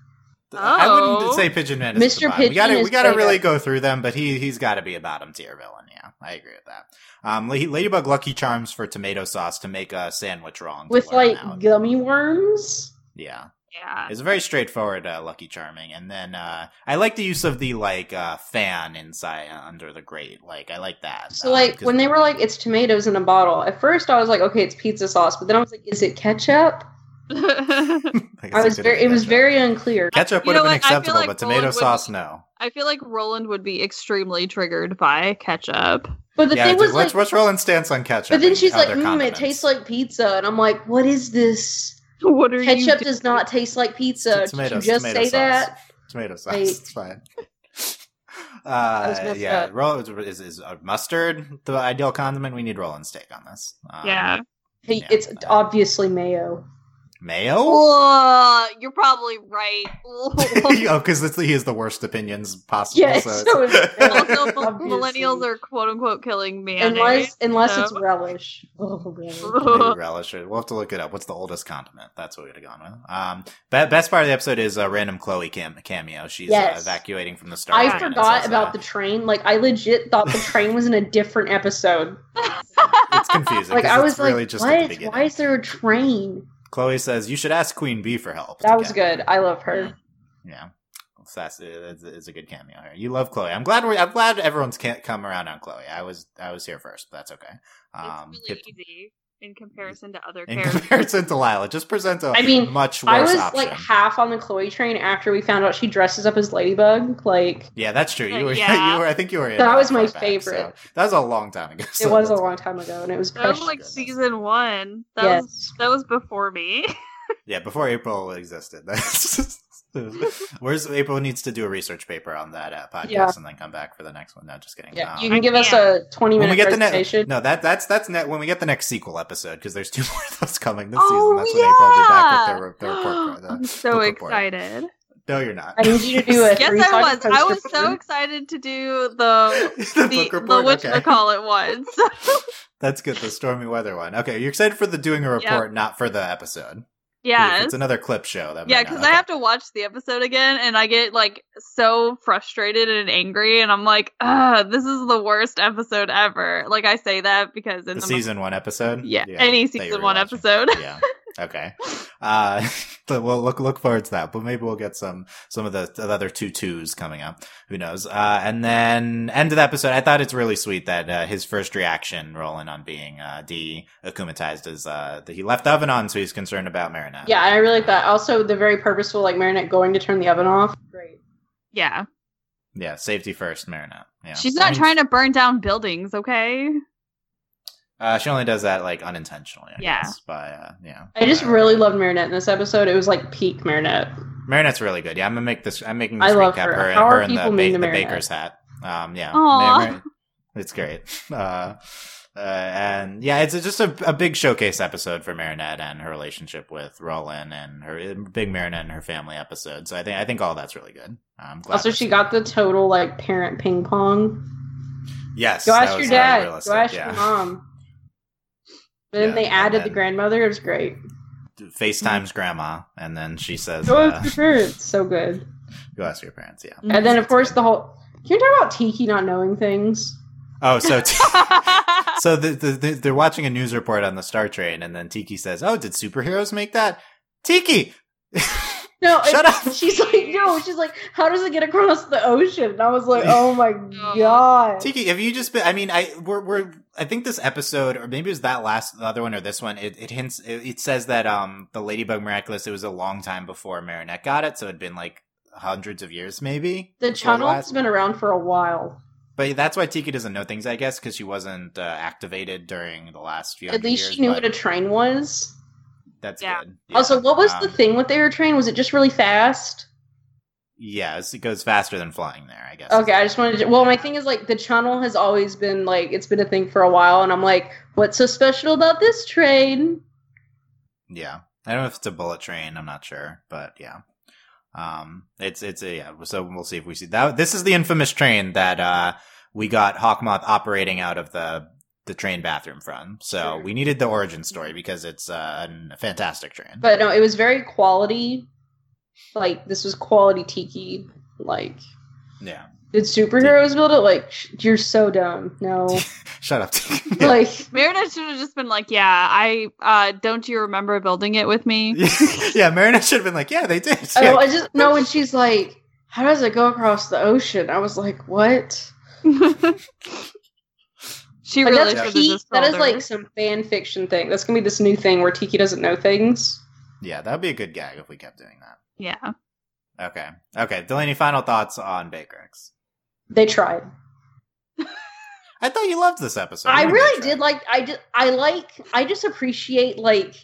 I wouldn't Oh. say Pigeon Man. Is Mr. Mr. We gotta is we gotta really go through them, but he he's got to be a bottom tier villain. Yeah, I agree with that. Um, Ladybug Lucky Charms for tomato sauce to make a sandwich wrong With like out. gummy worms. yeah. Yeah. It's a very straightforward uh, Lucky Charming, and then uh, I like the use of the like uh, fan inside uh, under the grate. Like I like that. So Um, like 'cause- when they were like it's tomatoes in a bottle. At first I was like, okay, it's pizza sauce, but then I was like, is it ketchup? I I was very be it was very unclear. ketchup You would know have been what? Acceptable, like but tomato Rolland would- sauce no. I feel like Rolland would be extremely triggered by ketchup. But the yeah, thing was what's like what's Rolland's stance on ketchup? But then she's like, other mm, it tastes like pizza. And I'm like, what is this? What are you? Ketchup do- does not taste like pizza. It's Did you tomatoes, just tomato say sauce. that? tomato sauce. Like- it's fine. Uh, yeah, up. roll is, is uh, mustard the ideal condiment. We need Rolland's take on this. Um, Yeah. Hey, Yeah. it's obviously mayo. Mayo. You're probably right. oh, because he has the worst opinions possible. Yes, so so it's- it's- also, millennials are quote unquote killing mayonnaise. Unless unless so- it's relish. Oh, relish. Maybe relish. We'll have to look it up. What's the oldest condiment? That's what we'd have gone with. Um, be- best part of the episode is a random Chloe cam- cameo. She's Yes. uh, evacuating from the star. I Trek and it forgot about uh, the train. Like I legit thought the train was in a different episode. It's confusing. Like 'cause I was really like, just at the what? beginning. Why is there a train? Chloe says you should ask Queen Bee for help. That was get- good. I love her. Yeah. So that's it's, it's a good cameo here. You love Chloe. I'm glad we I'm glad everyone's can't come around on Chloe. I was I was here first, but that's okay. Um, it's really hip- easy in comparison to other in characters. comparison to Lila, just present a I mean, much worse I worse was option. like half on the Chloe train after we found out she dresses up as Ladybug. Like yeah, that's true. You were, Yeah. you were. I think you were. in That was my back, favorite. so- that was a long time ago. it was a long time ago, and it was That was like goodness. season one. That yes. was that was before me. Yeah, before April existed. That's Where's April needs to do a research paper on that uh, podcast Yeah. and then come back for the next one. No, just kidding. Yeah, Um, you can give us a twenty when we minute get the presentation. next no that that's that's ne- when we get the next sequel episode because there's two more of those coming this oh, season. That's yeah. when April will be back with the, re- the report. the I'm so book report. excited. No, you're not. I need you to do it. Yes, I was. I was so excited to do the the, the, book report. the okay. whatchamacallit one. So, That's good. The stormy weather one. Okay, you're excited for the doing a report, not for the episode. Yes. it's another clip show. That Yeah, because not- I have to watch the episode again, and I get like so frustrated and angry, and I'm like, "Ah, this is the worst episode ever." Like I say that because in the the, season one episode. yeah, any season one watching. episode. yeah. Okay. Uh, but we'll look look forward to that. But maybe we'll get some some of the, the other two twos coming up. Who knows? Uh, and then end of the episode. I thought it's really sweet that uh, his first reaction, Rolland, on being uh, de akumatized, is uh, that he left the oven on, so he's concerned about Marinette. Yeah, I really like that. Also, the very purposeful, like Marinette going to turn the oven off. Great. yeah, Yeah. Safety first, Marinette. Yeah. she's I not mean, trying to burn down buildings, okay? Uh, she only does that like unintentionally. I Yeah. Guess, by uh, yeah. I just Uh, really loved Marinette in this episode. It was like peak Marinette. Marinette's really good. Yeah, I'm gonna make this. I'm making I this love recap. her. Her, How her are in the, ba- the Marinette? baker's hat. Um, yeah, Aw. Mar- Mar- it's great. Uh, uh, and yeah, it's just a, a big showcase episode for Marinette and her relationship with Rolland and her big Marinette and her family episode. So I think I think all that's really good. I'm glad. Also, she got it. the total like parent ping pong. yes. Go ask your dad. Go ask yeah. your mom. But then Yeah, they added the grandmother. It was great. FaceTimes grandma, and then she says, Go uh, ask your parents. So good. "Go ask your parents." Yeah. And then, of course, the whole. Can you talk about Tikki not knowing things? Oh, so t- so the, the, the, they're watching a news report on the Star Train, and then Tikki says, "Oh, did superheroes make that?" Tikki, No, Shut up. She's like, no. She's like, how does it get across the ocean? And I was like, oh my Oh. god. Tikki, have you just been? I mean, I we're, we're I think this episode, or maybe it was that last the other one or this one. It, it hints. It, it says that um the Ladybug Miraculous. It was a long time before Marinette got it, so it'd been like hundreds of years, maybe. The before channel last- has been around for a while. But that's why Tikki doesn't know things, I guess, because she wasn't uh, activated during the last few. At least years, she knew but what a train was. That's Yeah. good. Also, what was the Um, thing with the air train? Was it just really fast? Yes, it goes faster than flying there, I guess. Okay, I just wanted to. Well, my thing is like the channel has always been like it's been a thing for a while, and I'm like, what's so special about this train? Yeah. I don't know if it's a bullet train, I'm not sure, but yeah. Um it's it's a yeah, so we'll see if we see that this is the infamous train that uh we got Hawkmoth operating out of the the train bathroom from. So Sure. we needed the origin story because it's uh, a fantastic train. But no, it was very quality. Like this was quality Tikki. Like yeah. did superheroes build it? Like sh- you're so dumb. No, Shut up. like Marinette should have just been like, "Yeah, I uh, don't you remember building it with me?" yeah, Marinette should have been like, yeah, they did. oh, Yeah. I just no. When she's like, how does it go across the ocean? I was like, what? She Like, really that's should have peak- just that told is her. like some fan fiction thing. That's gonna be this new thing where Tikki doesn't know things. yeah, that would be a good gag if we kept doing that. yeah. Okay. Okay. Delaney, final thoughts on Bakerix. They tried. I thought you loved this episode. I What do you really did like. I just. I like. I just appreciate like.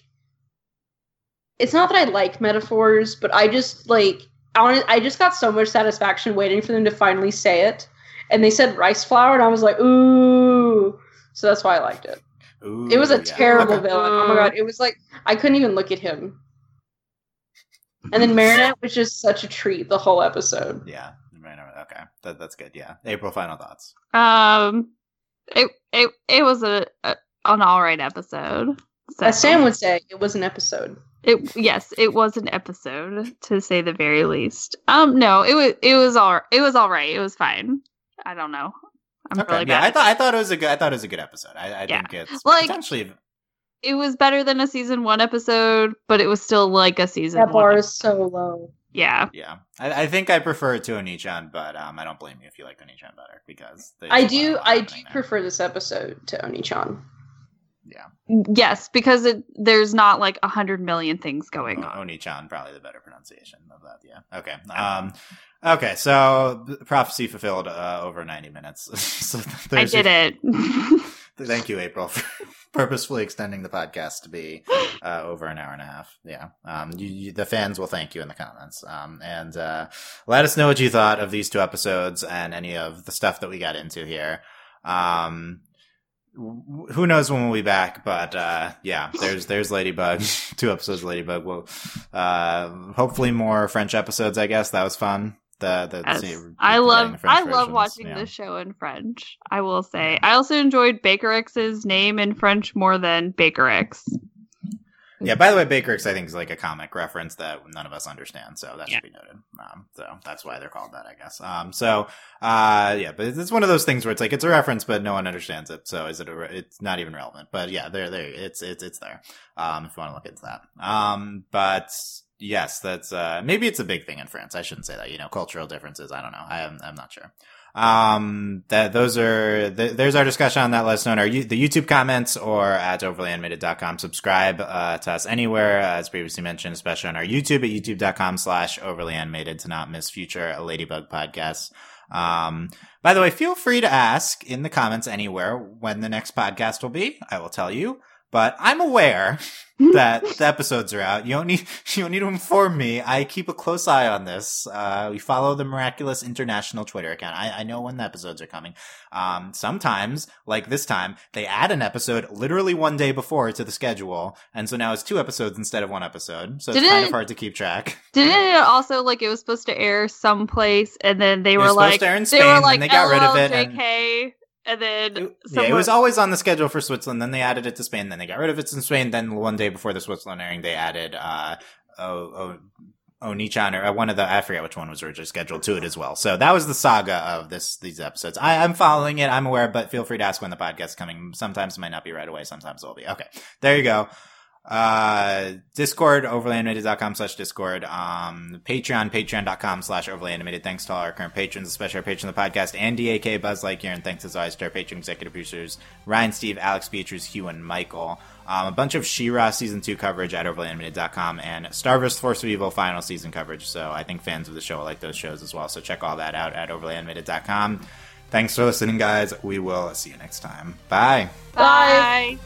It's not that I like metaphors, but I just like. I just got so much satisfaction waiting for them to finally say it, and they said rice flour, and I was like, ooh. So that's why I liked it. Ooh, It was a yeah. terrible Okay. villain. Oh my god! It was like I couldn't even look at him. And then Marinette was just such a treat the whole episode. Yeah. Right, right, Okay. That, that's good. Yeah. April, final thoughts. Um, it it it was a, a an all right episode. So. As Sam would say, it was an episode. It yes, it was an episode to say the very least. Um, no, it was it was all it was all right. It was fine. I don't know. I'm Okay. really yeah. I thought I thought it was a good I thought it was a good episode. I, I Yeah. think it's Like- potentially it was better than a season one episode, but it was still like a season. That bar ep- is so low. yeah. yeah. I, I think I prefer it to Onichan, but um, I don't blame you if you like Onichan better because I do. I do there. prefer this episode to Oni-chan. Yes, because it there's not like a hundred million things going on. Onichan, probably the better pronunciation of that. Yeah. Okay. Um. Okay. So prophecy fulfilled uh, over ninety minutes. so I there's your- did it. Thank you, April, for purposefully extending the podcast to be uh, over an hour and a half. Yeah, um, you, you, the fans will thank you in the comments, um, and uh, let us know what you thought of these two episodes and any of the stuff that we got into here. Um, who knows when we'll be back but uh yeah there's there's ladybug two episodes of ladybug will uh hopefully more french episodes i guess that was fun the, the Yes. see, I love I love versions, watching yeah. this show in French. I will say. I also enjoyed Bakerix's name in French more than Baker X. Yeah, by the way, Baker I think is like a comic reference that none of us understand, so that Yeah. should be noted. Um, so that's why they're called that, I guess. Um, so uh, yeah, but it's one of those things where it's like it's a reference, but no one understands it. So is it? A re- it's not even relevant. But yeah, there, there, it's it's it's there. Um, if you want to look into that. Um, but yes, that's uh, maybe it's a big thing in France. I shouldn't say that. You know, cultural differences. I don't know. I am I'm not sure. Um, that those are th- there's our discussion on that. Let us know in our the YouTube comments or at overlyanimated.com. Subscribe uh, to us anywhere, uh, as previously mentioned, especially on our YouTube at youtube.com slash overlyanimated to not miss future Ladybug podcasts. Um, by the way, feel free to ask in the comments anywhere when the next podcast will be. I will tell you. But I'm aware that the episodes are out. You don't need you don't need to inform me. I keep a close eye on this. Uh, we follow the miraculous international Twitter account. I, I know when the episodes are coming. Um, sometimes, like this time, they add an episode literally one day before to the schedule, and so now it's two episodes instead of one episode. So it's Didn't- kind of hard to keep track. Didn't it also like it was supposed to air someplace and then they It were was like to air in they were like they got rid of it, and- LLJK and then It- yeah, it was always on the schedule for Switzerland. Then they added it to Spain. Then they got rid of it in Spain. Then one day before the Switzerland airing, they added uh, oh, oh, Onichan or uh, one of the I forget which one was originally scheduled to it as well. So that was the saga of this these episodes. I, I'm following it. I'm aware, but feel free to ask when the podcast's coming. Sometimes it might not be right away. Sometimes it'll be okay. There you go. Uh, Discord, overlyanimated.com slash Discord. Um, Patreon, patreon.com slash overlyanimated. Thanks to all our current patrons, especially our patron of the podcast, Andy, AK Buzz Lightyear, and thanks as always to our patron executive producers, Ryan, Steve, Alex, Beatrice, Hugh, and Michael. Um, a bunch of She-Ra season two coverage at overlyanimated.com and Star vs. Force of Evil final season coverage. So I think fans of the show will like those shows as well. So check all that out at overlyanimated.com. Thanks for listening, guys. We will see you next time. Bye. Bye.